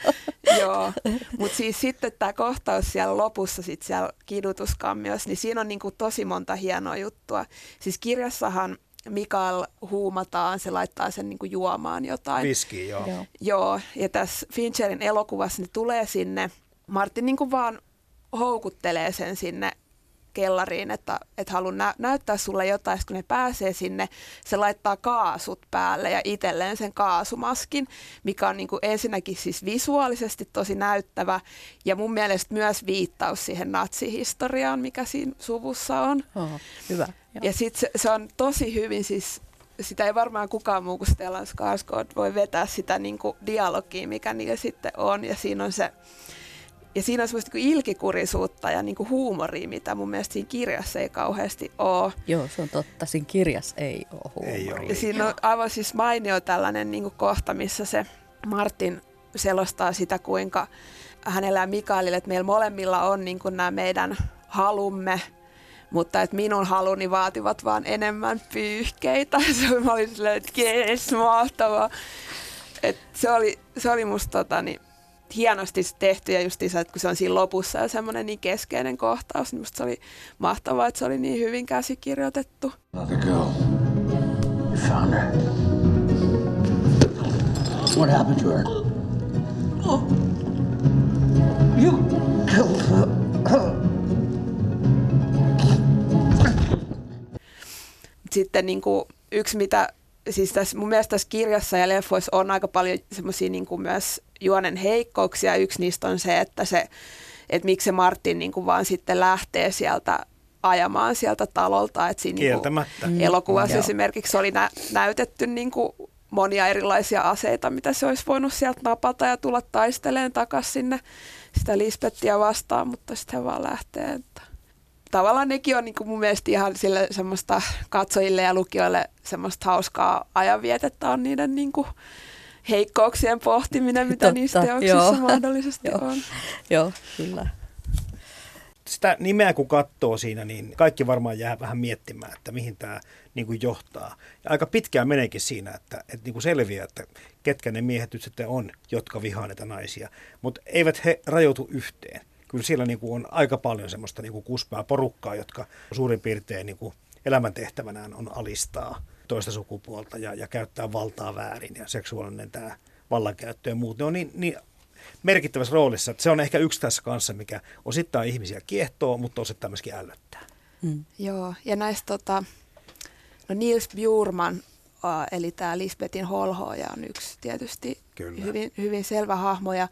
Joo, mutta siis sitten tämä kohtaus siellä lopussa, sit siellä kidutuskammiossa, niin siinä on niinku tosi monta hienoa juttua. Siis kirjassahan Mikael huumataan, se laittaa sen niinku juomaan jotain. Viski, joo. Joo. Joo, ja tässä Fincherin elokuvassa ne tulee sinne, Martin niin kuin vaan houkuttelee sen sinne kellariin, että, että haluan nä- näyttää sulle jotain, kun ne pääsee sinne, se laittaa kaasut päälle ja itselleen sen kaasumaskin, mikä on niin kuin ensinnäkin siis visuaalisesti tosi näyttävä ja mun mielestä myös viittaus siihen natsihistoriaan, mikä siinä suvussa on. Oh, hyvä. Joo. Ja sitten se, se on tosi hyvin siis, sitä ei varmaan kukaan muu kuin Stellan Skarsgård voi vetää sitä niin kuin dialogia, mikä niillä sitten on. Ja siinä on se, ja siinä on semmoista niin ilkikurisuutta ja niin kuin huumoria, mitä mun mielestä siinä kirjassa ei kauheasti ole. Joo, se on totta. Siinä kirjassa ei ole Ei huumoria. ole. Ja siinä on aivan siis mainio tällainen niin kuin kohta, missä se Martin selostaa sitä, kuinka hänellä ja Mikaelille, että meillä molemmilla on niin kuin nämä meidän halumme, mutta että minun haluni vaativat vaan enemmän pyyhkeitä. Se oli, silleen, että jees, mahtavaa. Et se, oli, se oli musta tota, niin, hienosti tehty ja justiinsa, että kun se on siinä lopussa ja semmoinen niin keskeinen kohtaus, niin musta se oli mahtavaa, että se oli niin hyvin käsikirjoitettu. Another girl. You found her. What happened to her? You killed her. sitten niin kuin yksi, mitä siis tässä, mun mielestä tässä kirjassa ja leffoissa on aika paljon semmoisia niin kuin myös juonen heikkouksia. Yksi niistä on se, että, se, että miksi se Martin niin kuin vaan sitten lähtee sieltä ajamaan sieltä talolta. Että siinä niin kuin Kieltämättä. elokuvassa Joo. esimerkiksi oli nä- näytetty niin kuin monia erilaisia aseita, mitä se olisi voinut sieltä napata ja tulla taisteleen takaisin sinne sitä Lisbettiä vastaan, mutta sitten vaan lähtee. Että tavallaan nekin on niin kuin mun mielestä ihan sille semmoista katsojille ja lukijoille semmoista hauskaa ajanvietettä on niiden niin kuin heikkouksien pohtiminen, mitä Totta, niissä teoksissa joo. mahdollisesti Joo. on. Joo, kyllä. Sitä nimeä kun katsoo siinä, niin kaikki varmaan jää vähän miettimään, että mihin tämä niin kuin johtaa. Ja aika pitkään meneekin siinä, että, että niin kuin selviää, että ketkä ne miehet nyt sitten on, jotka vihaa näitä naisia. Mutta eivät he rajoitu yhteen. Kyllä siellä niin kuin on aika paljon semmoista niin kuin kuspää porukkaa, jotka suurin piirtein niin kuin elämäntehtävänään on alistaa toista sukupuolta ja, ja käyttää valtaa väärin ja seksuaalinen tämä vallankäyttö ja muut. Ne on niin, niin merkittävässä roolissa, että se on ehkä yksi tässä kanssa, mikä osittain ihmisiä kiehtoo, mutta osittain myöskin ällöttää. Mm. Joo, ja näistä tota, no Niels Bjurman, äh, eli tämä Lisbetin holhoja on yksi tietysti Kyllä. hyvin, hyvin selvä hahmo. Ja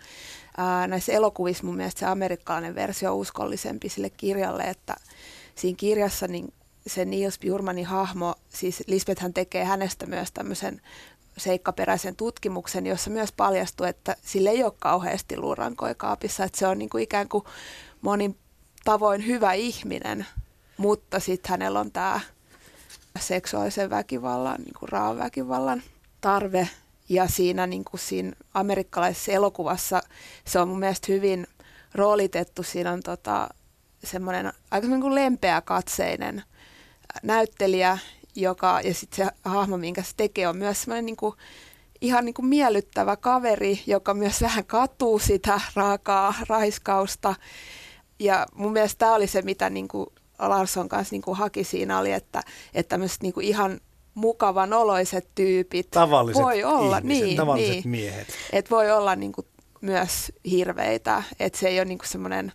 äh, näissä elokuvissa mun mielestä se amerikkalainen versio on uskollisempi sille kirjalle, että siinä kirjassa niin se Niels Bjurmanin hahmo, siis Lisbethän tekee hänestä myös tämmöisen seikkaperäisen tutkimuksen, jossa myös paljastuu, että sille ei ole kauheasti luurankoja kaapissa, että se on niin kuin ikään kuin monin tavoin hyvä ihminen, mutta sitten hänellä on tämä seksuaalisen väkivallan, niin kuin raan väkivallan tarve. Ja siinä, niin kuin siinä amerikkalaisessa elokuvassa se on mun mielestä hyvin roolitettu. Siinä on tota, semmoinen aika niin kuin lempeä katseinen näyttelijä, joka, ja sitten se hahmo, minkä se tekee, on myös semmoinen niin kuin, ihan niin kuin miellyttävä kaveri, joka myös vähän katuu sitä raakaa raiskausta. Ja mun mielestä tämä oli se, mitä niin kuin Larsson kanssa niin kuin haki siinä, oli, että, että tämmöiset niin kuin ihan mukavan oloiset tyypit Tavalliset voi olla, ihmiset, niin, tavalliset niin, miehet. että voi olla niin kuin myös hirveitä, että se ei ole niin semmoinen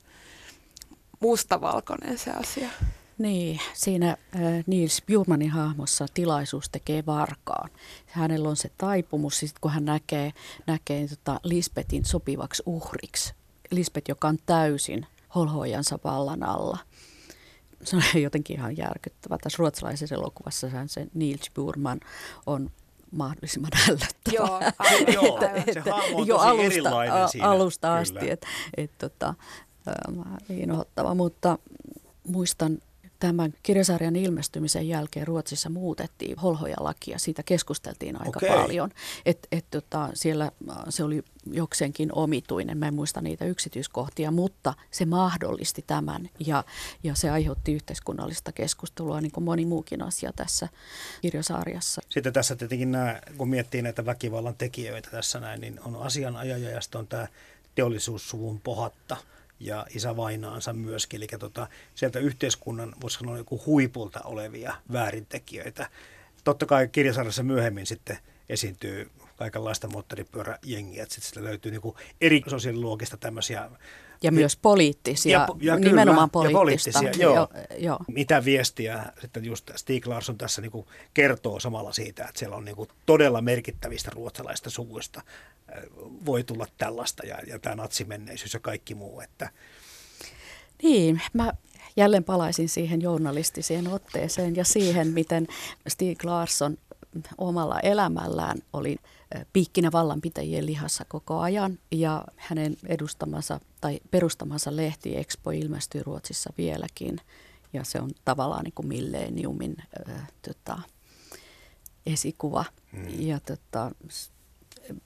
mustavalkoinen se asia. Niin, siinä äh, Niels Bjurmanin hahmossa tilaisuus tekee varkaan. Hänellä on se taipumus, sit kun hän näkee, näkee tota Lisbetin sopivaksi uhriksi. Lisbet, joka on täysin holhojansa vallan alla. Se on jotenkin ihan järkyttävä. Tässä ruotsalaisessa elokuvassa se Niels Bjurman on mahdollisimman hällöttävä. Joo, Joo, aivan. se hahmo on jo alusta, siinä. alusta asti, että et, tota, inhottava, mutta muistan tämän kirjasarjan ilmestymisen jälkeen Ruotsissa muutettiin holhojalakia, siitä keskusteltiin aika Okei. paljon, että et, tota, siellä äh, se oli jokseenkin omituinen, mä en muista niitä yksityiskohtia, mutta se mahdollisti tämän ja, ja se aiheutti yhteiskunnallista keskustelua niin kuin moni muukin asia tässä kirjasarjassa. Sitten tässä tietenkin nämä, kun miettii näitä väkivallan tekijöitä tässä näin, niin on asianajaja ja sitten on tämä teollisuussuvun pohatta ja isä vainaansa myöskin. Eli tota, sieltä yhteiskunnan, voisi sanoa joku huipulta olevia väärintekijöitä. Totta kai kirjasarjassa myöhemmin sitten esiintyy kaikenlaista moottoripyöräjengiä, sitten löytyy niinku eri sosiaaliluokista tämmöisiä Ja myös poliittisia, ja, ja kyllä, nimenomaan ja poliittista. poliittisia, joo. Jo, joo. Mitä viestiä sitten just Stig Larsson tässä niinku kertoo samalla siitä, että siellä on niinku todella merkittävistä ruotsalaista suvuista äh, voi tulla tällaista ja, ja tämä natsimenneisyys ja kaikki muu. Että, Niin, mä jälleen palaisin siihen journalistiseen otteeseen ja siihen, miten Stig Larsson omalla elämällään oli ö, piikkinä vallanpitäjien lihassa koko ajan ja hänen edustamansa tai perustamansa lehti Expo ilmestyy Ruotsissa vieläkin ja se on tavallaan niin kuin milleniumin ö, tota, esikuva. Ja tota,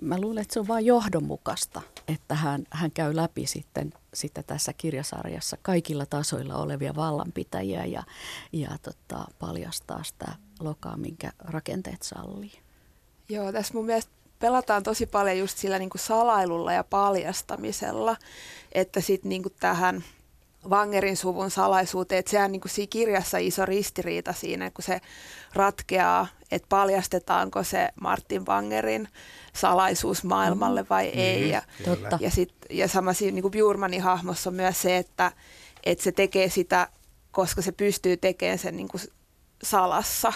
mä luulen, että se on vain johdonmukaista, että hän, hän käy läpi sitten, sitten tässä kirjasarjassa kaikilla tasoilla olevia vallanpitäjiä ja, ja tota, paljastaa sitä lokaa, minkä rakenteet sallii. Joo, tässä mun mielestä pelataan tosi paljon just sillä niin kuin salailulla ja paljastamisella, että sitten niin tähän Wangerin suvun salaisuuteen, että sehän on niin kuin siinä kirjassa iso ristiriita siinä, kun se ratkeaa, että paljastetaanko se Martin Wangerin salaisuus maailmalle vai ei. Ja, Totta. ja, sit, ja sama siinä niin kuin Bjurmanin hahmossa on myös se, että, että se tekee sitä, koska se pystyy tekemään sen niin kuin salassa.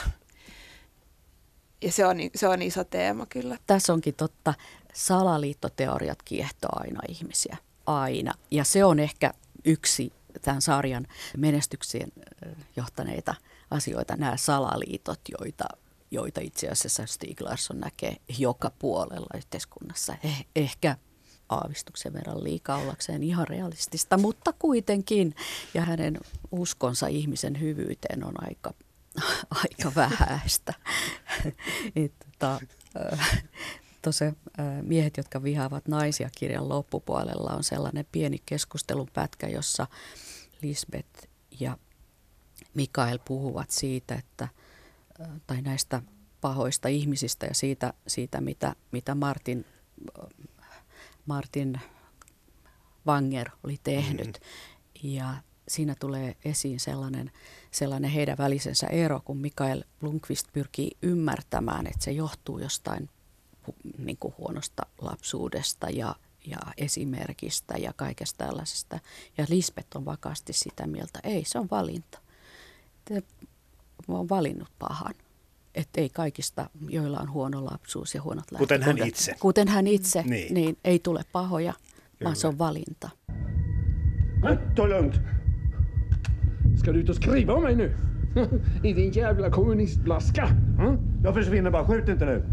Ja se on, se on iso teema kyllä. Tässä onkin totta, salaliittoteoriat kiehtoo aina ihmisiä, aina. Ja se on ehkä yksi tämän sarjan menestykseen ö, johtaneita asioita, nämä salaliitot, joita, joita itse asiassa Stig Larsson näkee joka puolella yhteiskunnassa. Eh, ehkä aavistuksen verran liikaa ollakseen ihan realistista, mutta kuitenkin. Ja hänen uskonsa ihmisen hyvyyteen on aika, aika vähäistä. Et, tota, Tuossa Miehet, jotka vihaavat naisia kirjan loppupuolella on sellainen pieni keskustelun pätkä, jossa Lisbeth ja Mikael puhuvat siitä, että, ö, tai näistä pahoista ihmisistä ja siitä, siitä mitä, mitä Martin, Martin Wanger oli tehnyt. Mm-hmm. Ja siinä tulee esiin sellainen, sellainen heidän välisensä ero, kun Mikael Blomqvist pyrkii ymmärtämään, että se johtuu jostain hu- niin kuin huonosta lapsuudesta ja, ja esimerkistä ja kaikesta tällaisesta. Ja Lisbeth on vakaasti sitä mieltä, ei se on valinta. Te, mä oon valinnut pahan. Että ei kaikista, joilla on huono lapsuus ja huonot Kuten hän lähtökohdat- itse. Kuten hän itse, Niin. niin, ei tule pahoja, Kyllä. vaan se on valinta. Lugnt. Ska du ut och skriva om mig nu? I din jävla kommunistblaska? Hm? Jag försvinner bara, skjut inte nu.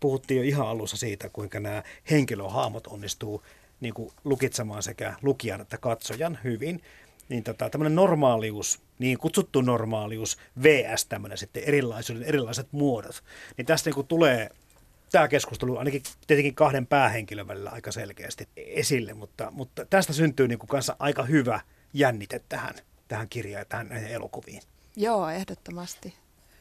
puhuttiin jo ihan alussa siitä, kuinka nämä henkilöhahmot onnistuu niin kuin lukitsemaan sekä lukijan että katsojan hyvin. Niin tota, tämmöinen normaalius, niin kutsuttu normaalius, VS tämmöinen sitten erilaisuuden, erilaiset muodot. Niin tästä niin kuin tulee tämä keskustelu ainakin tietenkin kahden päähenkilön välillä aika selkeästi esille, mutta, mutta tästä syntyy niin kuin kanssa aika hyvä jännite tähän, tähän kirjaan ja tähän elokuviin. Joo, ehdottomasti.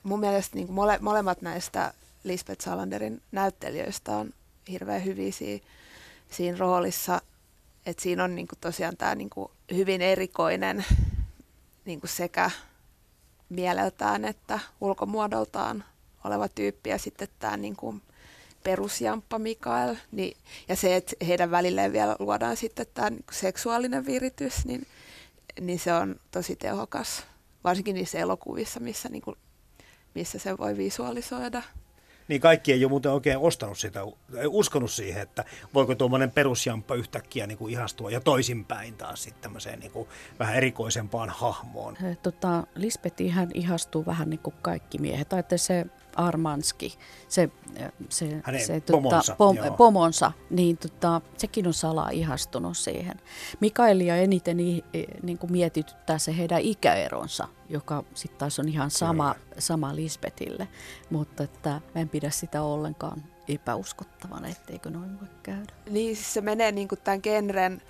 Mun mielestä niin mole, molemmat näistä Lisbeth Salanderin näyttelijöistä on hirveän hyviä siinä, siinä roolissa. Et siinä on niin kuin tosiaan tämä niin hyvin erikoinen niin kuin sekä mieleltään että ulkomuodoltaan oleva tyyppi ja sitten tämä niin perusjamppa Mikael. Niin, ja se, että heidän välilleen vielä luodaan sitten tämä niin seksuaalinen viritys, niin, niin se on tosi tehokas varsinkin niissä elokuvissa, missä, niin kuin, missä se voi visualisoida. Niin kaikki ei ole muuten oikein ostanut sitä, ei uskonut siihen, että voiko tuommoinen perusjamppa yhtäkkiä niin kuin ihastua ja toisinpäin taas sitten tämmöiseen niin kuin vähän erikoisempaan hahmoon. Tota, Lisbettiin ihastuu vähän niin kuin kaikki miehet. Tai että se Armanski, se, se, Hänen se pomonsa, pom, joo. pomonsa, niin tota, sekin on salaa ihastunut siihen. Mikaelia eniten i, niin kuin mietityttää se heidän ikäeronsa, joka sitten taas on ihan sama, sama Lisbetille. Mutta että mä en pidä sitä ollenkaan epäuskottavana, etteikö noin voi käydä. Niin siis se menee niin kuin tämän genren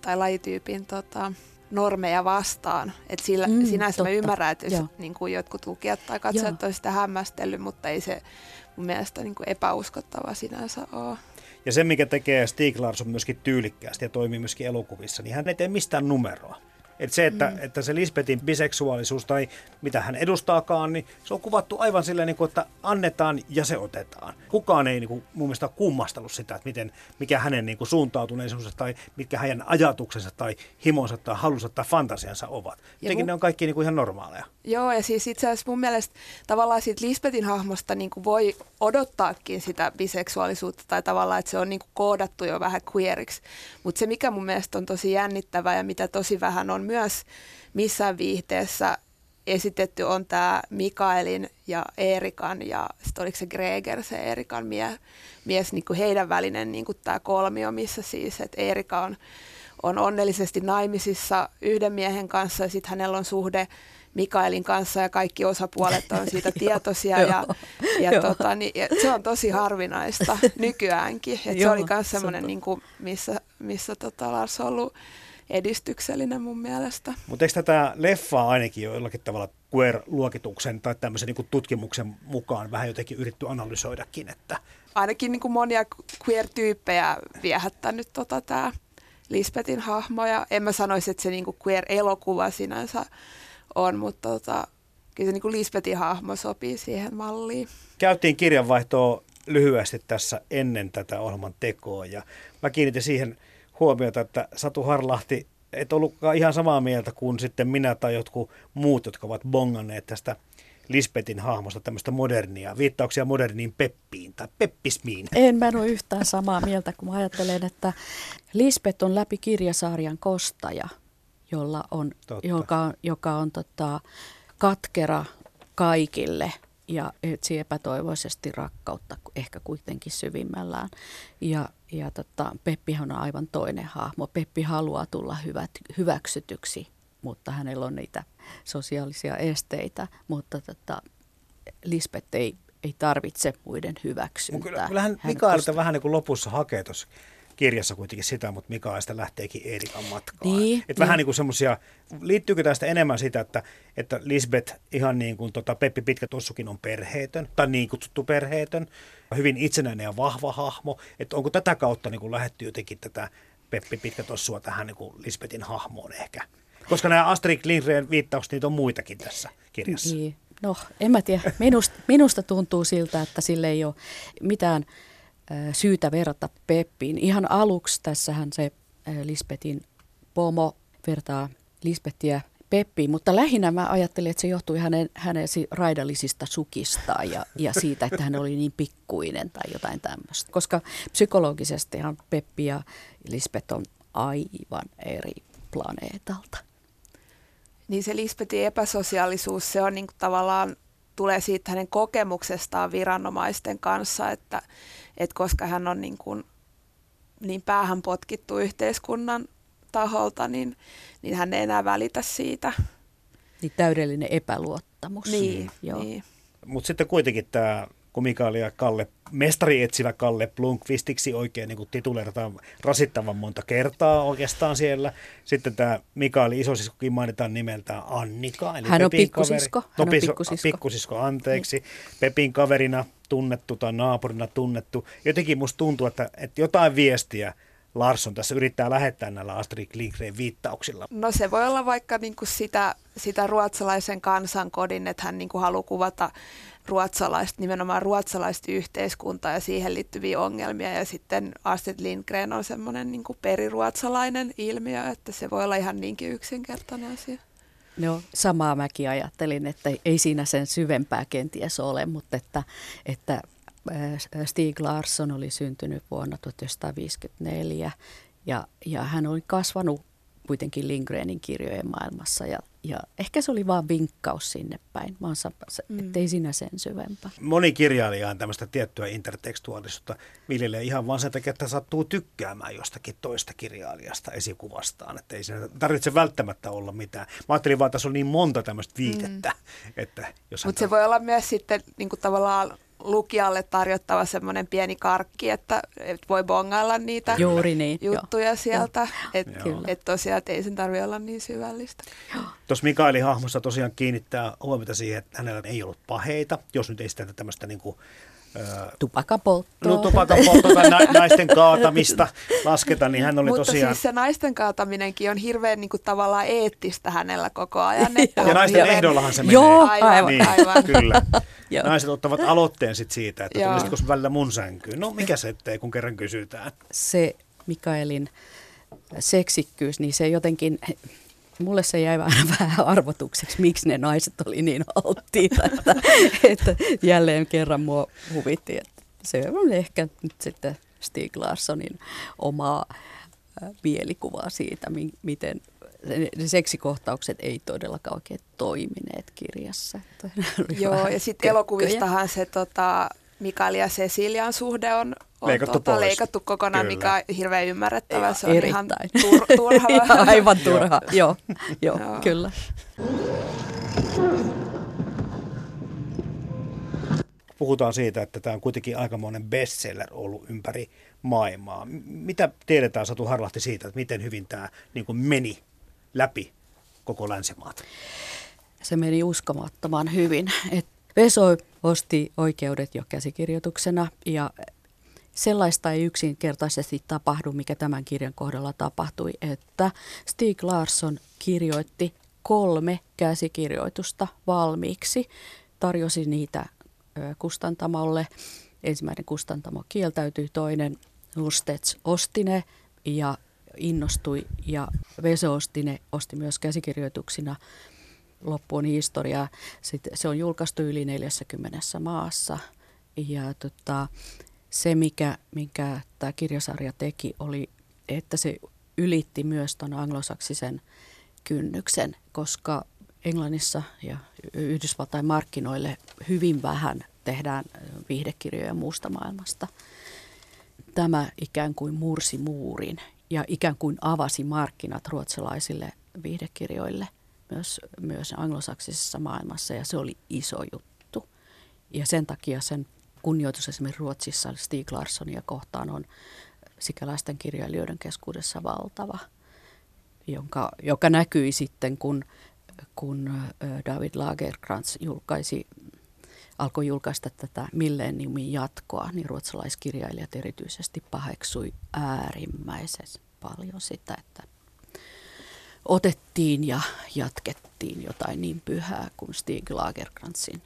tai lajityypin tota, normeja vastaan. Et sillä, Mm, sinänsä mä totta. ymmärrän, että jos niin kuin jotkut lukijat tai katsojat on sitä hämmästellyt, mutta ei se mun mielestä niin kuin epäuskottava sinänsä ole. Ja se, mikä tekee Stieg Larsson myöskin tyylikkäästi ja toimii myöskin elokuvissa, niin hän ei tee mistään numeroa. Et se, että, mm. että se Lisbetin biseksuaalisuus tai mitä hän edustaakaan, niin se on kuvattu aivan silleen, niin kuin, että annetaan ja se otetaan. Kukaan ei niin kuin, mun mielestä kummastellut sitä, että miten, mikä hänen niin kuin, suuntautuneisuutensa tai mitkä hänen ajatuksensa tai himonsa tai halunsa tai fantasiansa ovat. Jotenkin ne on kaikki niin kuin, ihan normaaleja. Joo, ja siis itse asiassa mun mielestä tavallaan siitä Lisbetin hahmosta niin kuin voi odottaakin sitä biseksuaalisuutta tai tavallaan, että se on niin kuin koodattu jo vähän queeriksi. Mutta se, mikä mun mielestä on tosi jännittävää ja mitä tosi vähän on myös missään viihteessä esitetty, on tämä Mikaelin ja Erikan ja sitten oliko se Greger, se Erikan mie, mies, niin kuin heidän välinen niin kuin tämä kolmio, missä siis, että Erika on, on onnellisesti naimisissa yhden miehen kanssa ja sitten hänellä on suhde Mikaelin kanssa ja kaikki osapuolet on siitä tietoisia ja, ja, tota, niin, ja se on tosi harvinaista nykyäänkin. Et se Joo, oli myös semmoinen, niin kuin, missä, missä tota Lars on ollut edistyksellinen mun mielestä. Mutta eikö tätä leffaa ainakin jo jollakin tavalla queer-luokituksen tai tämmöisen niin kuin tutkimuksen mukaan vähän jotenkin yritetty analysoidakin, että Ainakin niin kuin monia queer-tyyppejä viehättänyt tota, tämä Lisbetin hahmo. Ja en mä sanoisi, että se niin kuin queer-elokuva sinänsä on, mutta tota, kyllä se niin kuin Lisbetin hahmo sopii siihen malliin. käytiin kirjanvaihtoa lyhyesti tässä ennen tätä ohjelman tekoa ja mä kiinnitin siihen huomiota, että Satu Harlahti et ollutkaan ihan samaa mieltä kuin sitten minä tai jotkut muut, jotka ovat bonganneet tästä Lisbetin hahmosta tämmöistä modernia, viittauksia moderniin peppiin tai peppismiin. En mä en ole yhtään samaa mieltä, kun mä ajattelen, että Lisbeth on läpi kirjasarjan kostaja, jolla on, Totta. joka, on- joka on tota, katkera kaikille ja etsii epätoivoisesti rakkautta ehkä kuitenkin syvimmällään. Ja, ja tota, Peppihan on aivan toinen hahmo. Peppi haluaa tulla hyvät, hyväksytyksi, mutta hänellä on niitä sosiaalisia esteitä, mutta tota, Lisbeth ei, ei tarvitse muiden hyväksyntää. Kyllä, kyllähän Hän Mikaelta vähän niin kuin lopussa hakee tuossa kirjassa kuitenkin sitä, mutta Mikaelista lähteekin Eerikan matkaan. Niin, Et vähän niin. niin kuin semmoisia, liittyykö tästä enemmän sitä, että, että Lisbeth ihan niin kuin tota Peppi Pitkä Tossukin on perheetön, tai niin kutsuttu perheetön, hyvin itsenäinen ja vahva hahmo, että onko tätä kautta niin kuin lähetty jotenkin tätä Peppi Pitkä Tossua tähän niin kuin Lisbethin hahmoon ehkä? Koska nämä Astrid Lindgren viittaukset, niitä on muitakin tässä kirjassa. Niin. No, en mä tiedä. Minusta, minusta tuntuu siltä, että sille ei ole mitään syytä verrata Peppiin. Ihan aluksi tässähän se Lisbetin pomo vertaa Lisbettiä Peppiin, mutta lähinnä mä ajattelin, että se johtui hänen, hänen si- raidallisista sukistaan ja, ja siitä, että hän oli niin pikkuinen tai jotain tämmöistä. Koska psykologisestihan Peppi ja Lisbeth on aivan eri planeetalta. Niin se Lisbetin epäsosiaalisuus, se on niin tavallaan tulee siitä hänen kokemuksestaan viranomaisten kanssa, että, että koska hän on niin, kuin, niin päähän potkittu yhteiskunnan taholta, niin, niin hän ei enää välitä siitä. Niin täydellinen epäluottamus. Niin, Joo. niin. Mutta sitten kuitenkin tämä, kun Mikael ja Kalle, mestari etsivä Kalle Blomqvistiksi oikein niin tituleerataan rasittavan monta kertaa oikeastaan siellä. Sitten tämä Mikael isosiskokin mainitaan nimeltään Annika. Eli Hän on Pepin pikkusisko, Kaveri. hän on pikkusisko. pikkusisko, anteeksi. Pepin kaverina tunnettu tai naapurina tunnettu. Jotenkin musta tuntuu, että, että jotain viestiä Larsson tässä yrittää lähettää näillä Astrid Lindgren viittauksilla. No se voi olla vaikka niin kuin sitä, sitä ruotsalaisen kansankodin, että hän niin kuin haluaa kuvata ruotsalaista, nimenomaan ruotsalaista yhteiskuntaa ja siihen liittyviä ongelmia. Ja sitten Astrid Lindgren on semmoinen niin periruotsalainen ilmiö, että se voi olla ihan niinkin yksinkertainen asia. No samaa mäkin ajattelin, että ei siinä sen syvempää kenties ole, mutta että, että äh, Stig Larsson oli syntynyt vuonna 1954 ja, ja hän oli kasvanut kuitenkin Lindgrenin kirjojen maailmassa ja, ja ehkä se oli vaan vinkkaus sinne päin, vaan mm. ettei sinä sen syvempää. Moni kirjailija on tämmöistä tiettyä intertekstuaalisuutta viljelee ihan vaan sen takia, että sattuu tykkäämään jostakin toista kirjailijasta esikuvastaan, että ei siinä tarvitse välttämättä olla mitään. Mä ajattelin vaan, että tässä on niin monta tämmöistä viitettä. Mm. Että jos Mutta se voi olla myös sitten niin kuin tavallaan lukijalle tarjottava semmoinen pieni karkki, että, että voi bongailla niitä Juuri niin, juttuja jo. sieltä. Että et tosiaan että ei sen tarvitse olla niin syvällistä. Tuossa Mikaelin hahmossa tosiaan kiinnittää huomiota siihen, että hänellä ei ollut paheita, jos nyt ei sitä tämmöistä niin kuin Tupakapolttoa. No tupakapolttoa tai na- naisten kaatamista lasketa, niin hän oli Mutta tosiaan... siis se naisten kaataminenkin on hirveän niin kuin, tavallaan eettistä hänellä koko ajan. Että ja naisten hirveän... ehdollahan se menee. Joo, aivan. Niin, aivan. Kyllä. Naiset ottavat aloitteen sit siitä, että tulisitko välillä mun sänkyyn. No mikä se ettei, kun kerran kysytään. Se Mikaelin seksikkyys, niin se jotenkin mulle se jäi vähän, vähän arvotukseksi, miksi ne naiset oli niin alttiita, että, että jälleen kerran mua huvitti, että se on ehkä nyt sitten Stig Larssonin omaa mielikuvaa siitä, miten ne seksikohtaukset ei todellakaan oikein toimineet kirjassa. Joo, ja sitten elokuvistahan se tota, Mikael ja Cecilian suhde on, on leikattu, tuota, leikattu kokonaan, Kyllä. mikä on hirveän ymmärrettävä. Se on Erittäin. ihan tur, turha. Aivan turha, joo, joo, joo, kyllä. Puhutaan siitä, että tämä on kuitenkin aikamoinen bestseller ollut ympäri maailmaa. Mitä tiedetään Satu Harlahti siitä, että miten hyvin tämä niin kuin meni läpi koko länsimaat? Se meni uskomattoman hyvin. Et Veso osti oikeudet jo käsikirjoituksena ja sellaista ei yksinkertaisesti tapahdu, mikä tämän kirjan kohdalla tapahtui, että Stig Larsson kirjoitti kolme käsikirjoitusta valmiiksi, tarjosi niitä kustantamolle. Ensimmäinen kustantamo kieltäytyi, toinen Lustets osti ne ja innostui ja Veso osti ne, osti myös käsikirjoituksina loppu on. Sitten se on julkaistu yli 40 maassa ja tota, se, mikä, minkä tämä kirjasarja teki, oli, että se ylitti myös tuon anglosaksisen kynnyksen, koska Englannissa ja Yhdysvaltain markkinoille hyvin vähän tehdään viihdekirjoja muusta maailmasta. Tämä ikään kuin mursi muurin ja ikään kuin avasi markkinat ruotsalaisille viihdekirjoille myös, myös anglosaksisessa maailmassa ja se oli iso juttu. Ja sen takia sen kunnioitus esimerkiksi Ruotsissa Stig Larssonia kohtaan on sikäläisten kirjailijoiden keskuudessa valtava, jonka, joka näkyi sitten, kun, kun David Lagerkrantz julkaisi, alkoi julkaista tätä Millenniumin jatkoa, niin ruotsalaiskirjailijat erityisesti paheksui äärimmäisen paljon sitä, että otettiin ja jatkettiin jotain niin pyhää kuin Stig Lagerkrantzin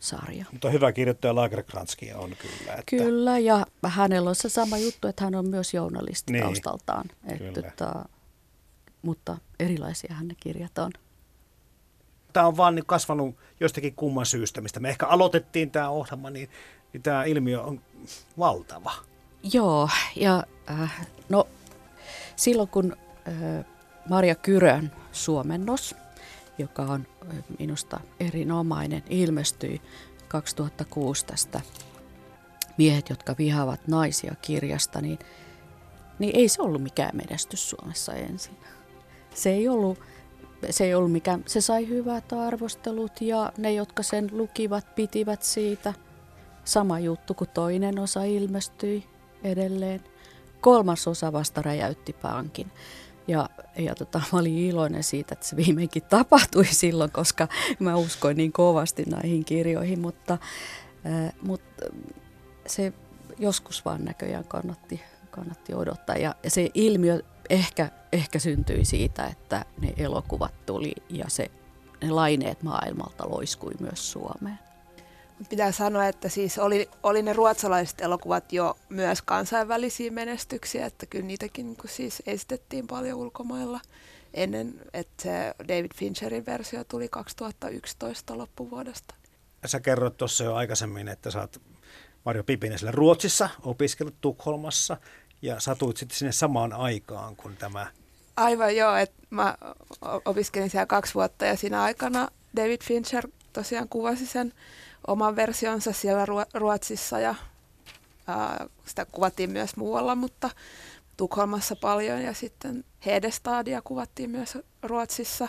sarja. Mutta hyvä kirjoittaja Lagerkrantzkin on kyllä. Että... Kyllä, ja hänellä on se sama juttu, että hän on myös journalisti niin, taustaltaan. Että, että, mutta erilaisia hän ne kirjat on. Tämä on vaan kasvanut jostakin kumman syystä, mistä me ehkä aloitettiin tämä ohjelma, niin, niin tämä ilmiö on valtava. Joo, ja äh, no silloin kun äh, Maria Kyrön suomennos, joka on minusta erinomainen, ilmestyi 2006 tästä Miehet, jotka vihaavat naisia kirjasta, niin, niin ei se ollut mikään menestys Suomessa ensin. Se ei ollut, se ei ollut mikään, se sai hyvät arvostelut ja ne, jotka sen lukivat, pitivät siitä. Sama juttu kuin toinen osa ilmestyi edelleen. Kolmas osa vasta räjäytti pankin. Ja, ja tota, mä olin iloinen siitä, että se viimeinkin tapahtui silloin, koska mä uskoin niin kovasti näihin kirjoihin, mutta, äh, mutta se joskus vaan näköjään kannatti, kannatti odottaa. Ja, ja se ilmiö ehkä, ehkä syntyi siitä, että ne elokuvat tuli ja se, ne laineet maailmalta loiskui myös Suomeen. Pitää sanoa, että siis oli, oli ne ruotsalaiset elokuvat jo myös kansainvälisiä menestyksiä, että kyllä niitäkin niin kuin siis esitettiin paljon ulkomailla. ennen, että se David Fincherin versio tuli 2011 loppuvuodesta. Sä kerroit tuossa jo aikaisemmin, että sä oot Marjo Pipinen siellä Ruotsissa, opiskellut Tukholmassa ja satuit sitten sinne samaan aikaan kuin tämä. Aivan joo, että mä opiskelin siellä kaksi vuotta ja siinä aikana David Fincher tosiaan kuvasi sen oman versionsa siellä Ruotsissa ja ää, sitä kuvattiin myös muualla, mutta Tukholmassa paljon ja sitten Hedestadia kuvattiin myös Ruotsissa.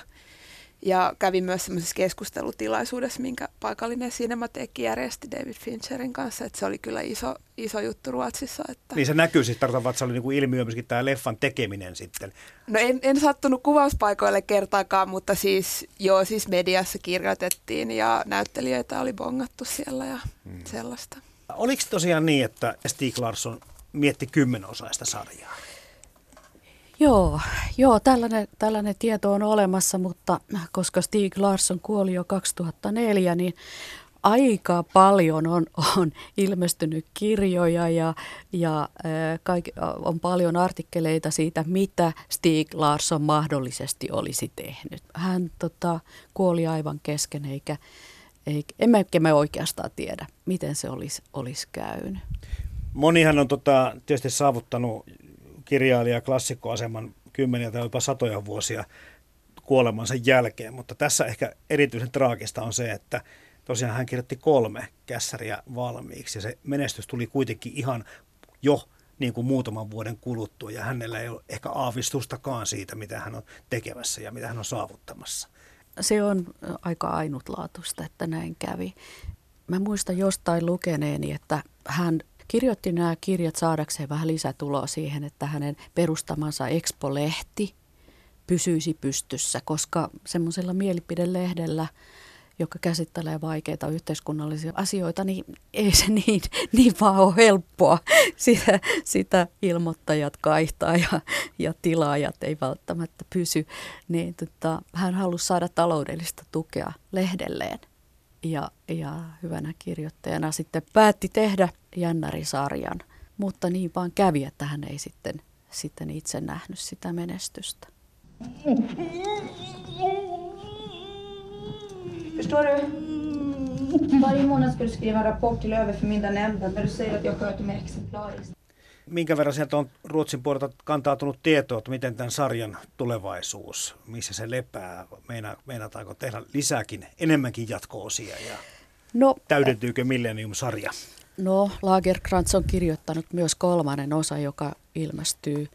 Ja kävin myös semmoisessa keskustelutilaisuudessa, minkä paikallinen Cinemateekki järjesti David Fincherin kanssa, että se oli kyllä iso, iso juttu Ruotsissa. Että... Niin se näkyy siis, tarkoitan, että se oli niin kuin ilmiö myöskin tämä leffan tekeminen sitten. No en, en sattunut kuvauspaikoille kertaakaan, mutta siis joo, siis mediassa kirjoitettiin ja näyttelijöitä oli bongattu siellä ja hmm. sellaista. Oliko tosiaan niin, että Stieg Larsson mietti kymmenosaista sarjaa? Joo, joo tällainen, tällainen tieto on olemassa, mutta koska Stig Larsson kuoli jo 2004, niin aika paljon on, on ilmestynyt kirjoja ja, ja kaik, on paljon artikkeleita siitä, mitä Stig Larsson mahdollisesti olisi tehnyt. Hän tota, kuoli aivan kesken, eikä, eikä emmekä me oikeastaan tiedä, miten se olisi, olisi käynyt. Monihan on tota, tietysti saavuttanut kirjailija klassikkoaseman kymmeniä tai jopa satoja vuosia kuolemansa jälkeen, mutta tässä ehkä erityisen traagista on se, että tosiaan hän kirjoitti kolme kässäriä valmiiksi ja se menestys tuli kuitenkin ihan jo niin kuin muutaman vuoden kuluttua ja hänellä ei ole ehkä aavistustakaan siitä, mitä hän on tekemässä ja mitä hän on saavuttamassa. Se on aika ainutlaatuista, että näin kävi. Mä muistan jostain lukeneeni, että hän kirjoitti nämä kirjat saadakseen vähän lisätuloa siihen, että hänen perustamansa Expo-lehti pysyisi pystyssä, koska semmoisella mielipidelehdellä, joka käsittelee vaikeita yhteiskunnallisia asioita, niin ei se niin, niin vaan ole helppoa. Sitä, sitä ilmoittajat kaihtaa ja, ja tilaajat ei välttämättä pysy. Niin, tota, hän halusi saada taloudellista tukea lehdelleen ja, ja hyvänä kirjoittajana sitten päätti tehdä jännärisarjan. Mutta niin vaan kävi, että hän ei sitten, sitten itse nähnyt sitä menestystä. Förstår du? Varje månad ska du skriva en rapport till överförmyndarnämnden där du säger att jag sköter mig exemplariskt minkä verran sieltä on Ruotsin puolelta kantautunut tietoa, että miten tämän sarjan tulevaisuus, missä se lepää, meina, meinataanko tehdä lisääkin, enemmänkin jatko-osia ja no, täydentyykö Millennium-sarja? No, Lagerkrantz on kirjoittanut myös kolmannen osa, joka ilmestyy,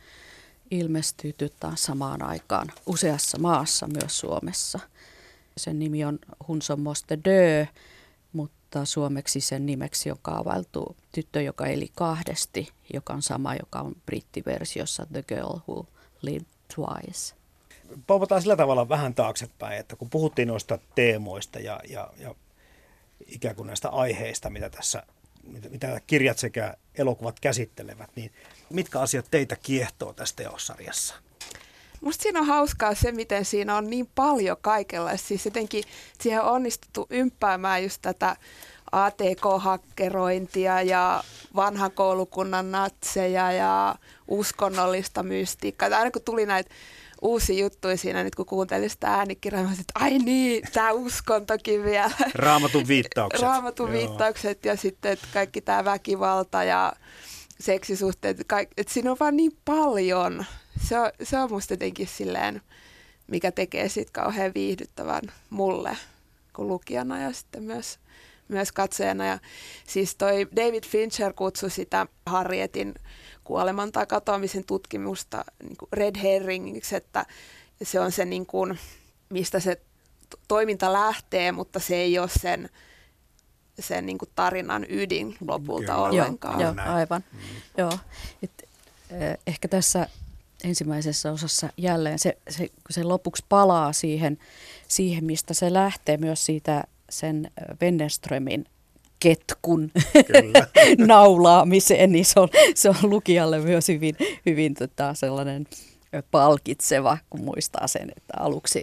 ilmestyy taas samaan aikaan useassa maassa, myös Suomessa. Sen nimi on Hunson Moste Dö, mutta suomeksi sen nimeksi on kaavailtu Tyttö, joka eli kahdesti, joka on sama, joka on brittiversiossa The Girl Who Lived Twice. Pauvataan sillä tavalla vähän taaksepäin, että kun puhuttiin noista teemoista ja, ja, ja ikään kuin näistä aiheista, mitä tässä mitä kirjat sekä elokuvat käsittelevät, niin mitkä asiat teitä kiehtoo tässä teossarjassa? Musta siinä on hauskaa se, miten siinä on niin paljon kaikenlaista. Siis jotenkin siihen on onnistuttu ympäämään just tätä ATK-hakkerointia ja vanhan koulukunnan natseja ja uskonnollista mystiikkaa. Aina kun tuli näitä uusia juttuja siinä, nyt kun kuuntelin sitä äänikirjaa, että ai niin, tämä uskontokin vielä. Raamatun viittaukset. Raamatun Joo. viittaukset ja sitten kaikki tämä väkivalta ja seksisuhteet. Kaik, että siinä on vaan niin paljon. Se on, se on musta jotenkin silleen, mikä tekee siitä kauhean viihdyttävän mulle kuin lukijana ja sitten myös myös katsojana. Ja siis toi David Fincher kutsui sitä Harrietin kuoleman tai katoamisen tutkimusta niin kuin red herringiksi, että se on se, niin kuin, mistä se toiminta lähtee, mutta se ei ole sen, sen niin kuin tarinan ydin lopulta Kyllä. ollenkaan. Joo, joo aivan. Mm. Joo. Et, eh, ehkä tässä ensimmäisessä osassa jälleen. Se, se, se lopuksi palaa siihen, siihen, mistä se lähtee myös siitä sen Wennerströmin ketkun naulaamiseen, niin se on, se on lukijalle myös hyvin, hyvin tota, sellainen palkitseva, kun muistaa sen, että aluksi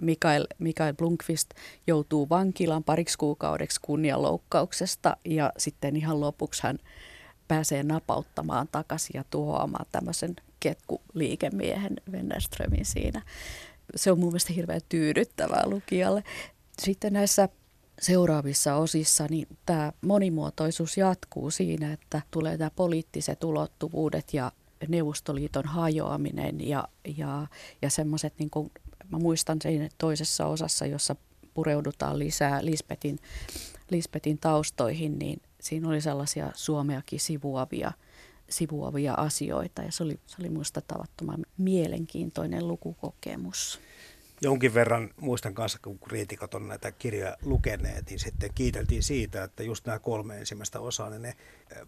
Mikael, Mikael Blunkvist joutuu vankilaan pariksi kuukaudeksi kunnianloukkauksesta ja sitten ihan lopuksi hän pääsee napauttamaan takaisin ja tuhoamaan tämmöisen ketkuliikemiehen Wennerströmin siinä. Se on mun mielestä hirveän tyydyttävää lukijalle. Sitten näissä seuraavissa osissa niin tämä monimuotoisuus jatkuu siinä, että tulee nämä poliittiset ulottuvuudet ja Neuvostoliiton hajoaminen ja, ja, ja semmoiset, niin kuin, mä muistan siinä toisessa osassa, jossa pureudutaan lisää Lisbetin, Lisbetin taustoihin, niin siinä oli sellaisia Suomeakin sivuavia, sivuavia asioita ja se oli, se oli minusta tavattoman mielenkiintoinen lukukokemus jonkin verran muistan kanssa, kun kriitikot on näitä kirjoja lukeneet, niin sitten kiiteltiin siitä, että just nämä kolme ensimmäistä osaa, niin ne,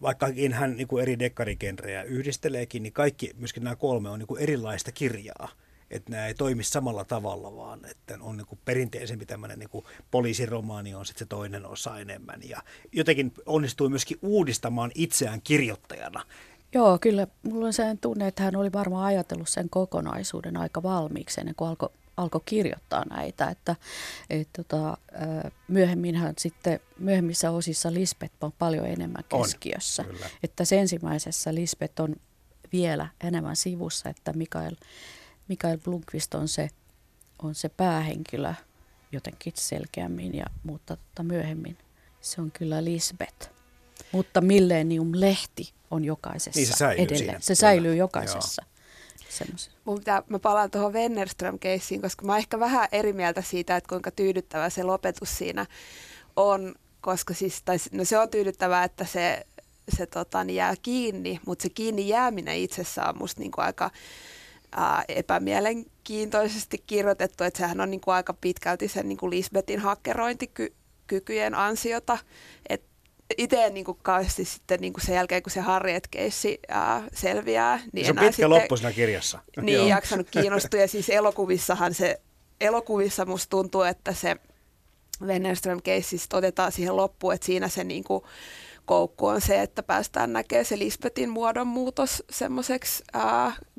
vaikkakin hän niin kuin eri dekkarigenrejä yhdisteleekin, niin kaikki, myöskin nämä kolme on niin kuin erilaista kirjaa. Että nämä ei toimi samalla tavalla, vaan että on niin kuin perinteisempi tämmöinen niin kuin poliisiromaani on sitten se toinen osa enemmän. Ja jotenkin onnistui myöskin uudistamaan itseään kirjoittajana. Joo, kyllä. Mulla on sen tunne, että hän oli varmaan ajatellut sen kokonaisuuden aika valmiiksi ennen kuin alkoi alkoi kirjoittaa näitä, että et, tota, myöhemminhän sitten myöhemmissä osissa Lisbeth on paljon enemmän keskiössä. On, että se ensimmäisessä Lisbeth on vielä enemmän sivussa, että Mikael, Mikael Blunkvist on se, on se päähenkilö jotenkin selkeämmin, ja, mutta tota, myöhemmin se on kyllä Lisbeth. Mutta Millennium-lehti on jokaisessa niin se edelleen. Siinä. Se säilyy jokaisessa. Joo semmoisia. Mun pitää, mä palaan tuohon Wennerström-keissiin, koska mä oon ehkä vähän eri mieltä siitä, että kuinka tyydyttävä se lopetus siinä on, koska siis, tai, no se on tyydyttävää, että se, se tota, niin jää kiinni, mutta se kiinni jääminen itsessään on musta niinku aika ää, epämielenkiintoisesti kirjoitettu, että sehän on niinku aika pitkälti sen niinku Lisbetin hakkerointikykyjen ansiota, että itse niin kuin kauheasti sitten niin kuin sen jälkeen, kun se Harriet-keissi ää, selviää. Niin se on pitkä sitten, loppu siinä kirjassa. Niin, jaksanut kiinnostua. Ja siis elokuvissahan se, elokuvissa musta tuntuu, että se Wennerström-keissi otetaan siihen loppuun, että siinä se niin kuin, koukku on se, että päästään näkemään se Lisbetin muodonmuutos semmoiseksi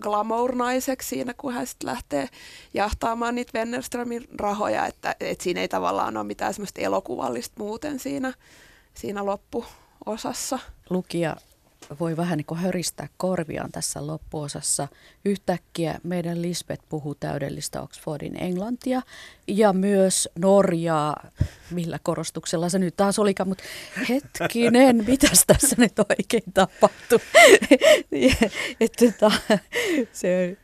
glamour-naiseksi siinä, kun hän sitten lähtee jahtaamaan niitä Wennerströmin rahoja, että, että siinä ei tavallaan ole mitään semmoista elokuvallista muuten siinä siinä loppuosassa. Lukija voi vähän niin kuin höristää korviaan tässä loppuosassa. Yhtäkkiä meidän Lisbeth puhuu täydellistä Oxfordin englantia ja myös Norjaa, millä korostuksella se nyt taas olikaan, mutta hetkinen, mitäs tässä nyt oikein tapahtui? että tota, se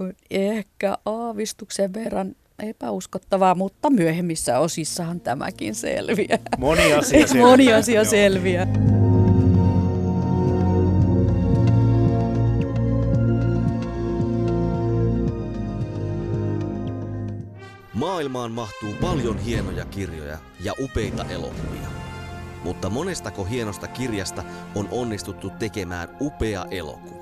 on ehkä aavistuksen verran epäuskottavaa, mutta myöhemmissä osissahan tämäkin selviää. Moni asia selviää. Moni asia selviää. Maailmaan mahtuu paljon hienoja kirjoja ja upeita elokuvia. Mutta monestako hienosta kirjasta on onnistuttu tekemään upea elokuva?